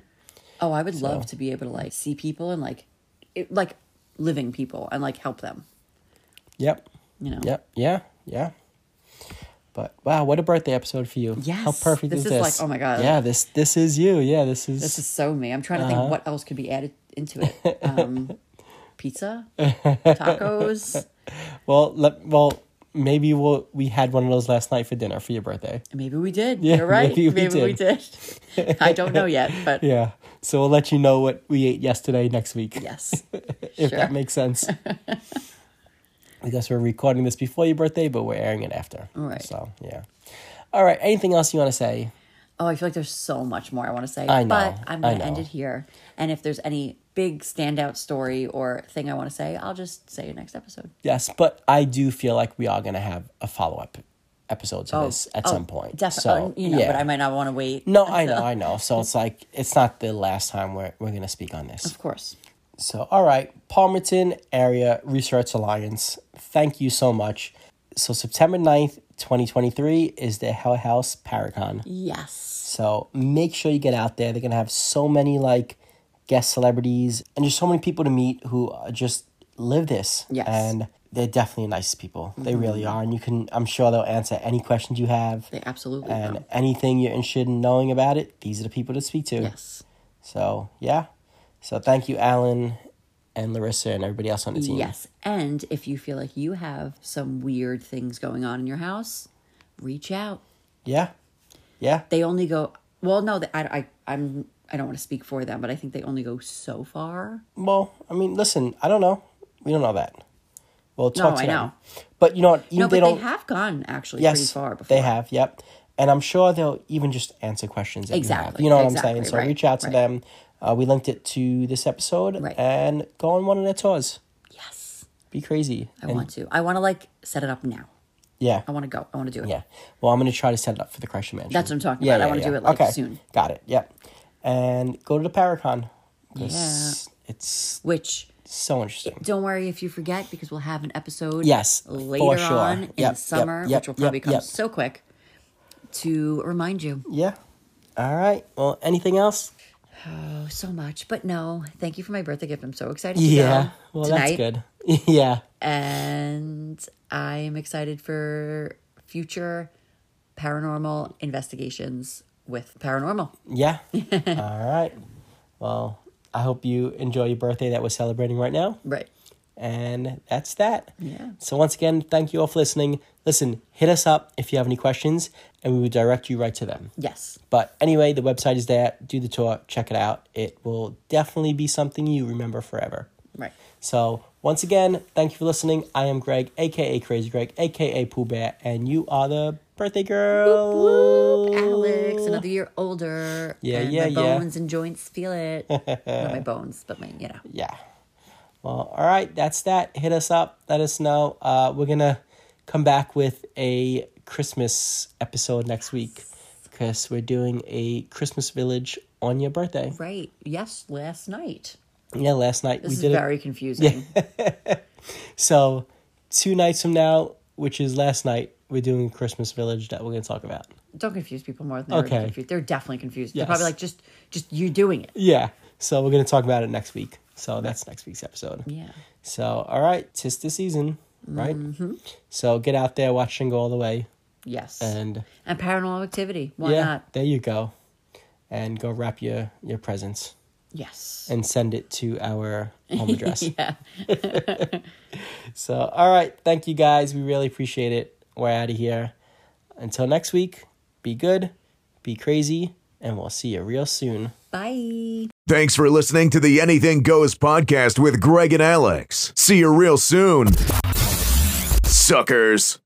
Oh, I would So- love to be able to like see people and like, it, like living people and like help them. Yep. You know. Yep. Yeah. Yeah. But wow, what a birthday episode for you! Yes, how perfect This is is this? like, oh my God. Yeah, this this is you. Yeah, this is This is so me. I'm trying to Uh-huh. think what else could be added into it. Um, pizza, tacos. Well, let, well, maybe we'll we had one of those last night for dinner for your birthday. Maybe we did. Yeah, You're right. maybe Maybe, we we did. I don't know yet, but Yeah. So we'll let you know what we ate yesterday next week. Yes. if that makes sense. I guess we're recording this before your birthday, but we're airing it after. Right. So yeah. All right. Anything else you want to say? Oh, I feel like there's so much more I want to say. I know, But I'm going to end it here. And if there's any big standout story or thing I want to say, I'll just say it next episode. Yes, but I do feel like we are going to have a follow up episode to oh, this at oh, some point. Definitely. So uh, you know, yeah. but I might not want to wait. No, I know, I know. So it's like it's not the last time we're we're gonna speak on this. Of course. So all right, Palmerton Area Research Alliance. Thank you so much. So September 9th, 2023 is the Hell House Paracon. Yes. So make sure you get out there. They're gonna have so many like guest celebrities and just so many people to meet who uh, just live this. Yes. And they're definitely nice people. They Mhm. really are. And you can I'm sure they'll answer any questions you have. They absolutely And will. anything you're interested in knowing about it, these are the people to speak to. Yes. So yeah. So thank you, Alan and Larissa and everybody else on the team. Yes. And if you feel like you have some weird things going on in your house, reach out. Yeah. Yeah. They only go, well, no, I, I, I'm, I don't want to speak for them, but I think they only go so far. Well, I mean, listen, I don't know. We don't know that. Well, No, talk to I them. know. But you know what? Even no, they but they don't. have gone actually yes, pretty far before. they have. Yep. And I'm sure they'll even just answer questions. Exactly, You, have. you know what exactly, I'm saying? So right, reach out to right. them. Uh, we linked it to this episode Right. and go on one of their tours. Yes. Be crazy. I And- want to. I want to like set it up now. Yeah. I want to go. I want to do it. Yeah. Well, I'm going to try to set it up for the Kreischer Mansion. That's what I'm talking about. I wanna do it, like, okay. soon. Got it. Yep. And go to the Paracon. 'cause It's Which so interesting. don't worry if you forget because we'll have an episode. Yes, for later sure. on in Yep, yep, summer, yep, which will probably yep, come yep. so quick to remind you. Yeah. All right. Well, anything else? Oh, so much. But no, thank you for my birthday gift. I'm so excited to Yeah. go Well, tonight. that's good. yeah. And I am excited for future paranormal investigations with paranormal. Yeah. All right. Well, I hope you enjoy your birthday that we're celebrating right now. Right. And that's that. Yeah. So once again, thank you all for listening. Listen, hit us up if you have any questions, and we will direct you right to them. Yes. But anyway, the website is there. Do the tour. Check it out. It will definitely be something you remember forever. Right. So once again, thank you for listening. I am Greg, aka Crazy Greg, aka Pooh Bear, and you are the birthday girl. Alex, another year older. Yeah, and yeah, my yeah. bones and joints feel it. Not my bones, but my, you know. Yeah. Well, all right, that's that. Hit us up. Let us know. Uh, we're gonna come back with a Christmas episode next week because we're doing a Christmas village on your birthday. Right. Yes, last night. Yeah, last night This we is did very it. confusing. So, two nights from now, which is last night, we're doing Christmas village that we're gonna talk about. Don't confuse people more than they're Okay. confused. They're definitely confused. Yes. They're probably like, just, just you doing it. Yeah. So we're gonna talk about it next week. So that's next week's episode. Yeah. So all right, tis the season, right? Mhm. So get out there, watch and go all the way. Yes. And And paranormal activity. Why yeah, not? there you go. And go wrap your your presents Yes. and send it to our home address. yeah. So all right, thank you guys. We really appreciate it. We're out of here. Until next week, be good, be crazy, and we'll see you real soon. Bye. Thanks for listening to the Anything Goes podcast with Greg and Alex. See you real soon. Suckers.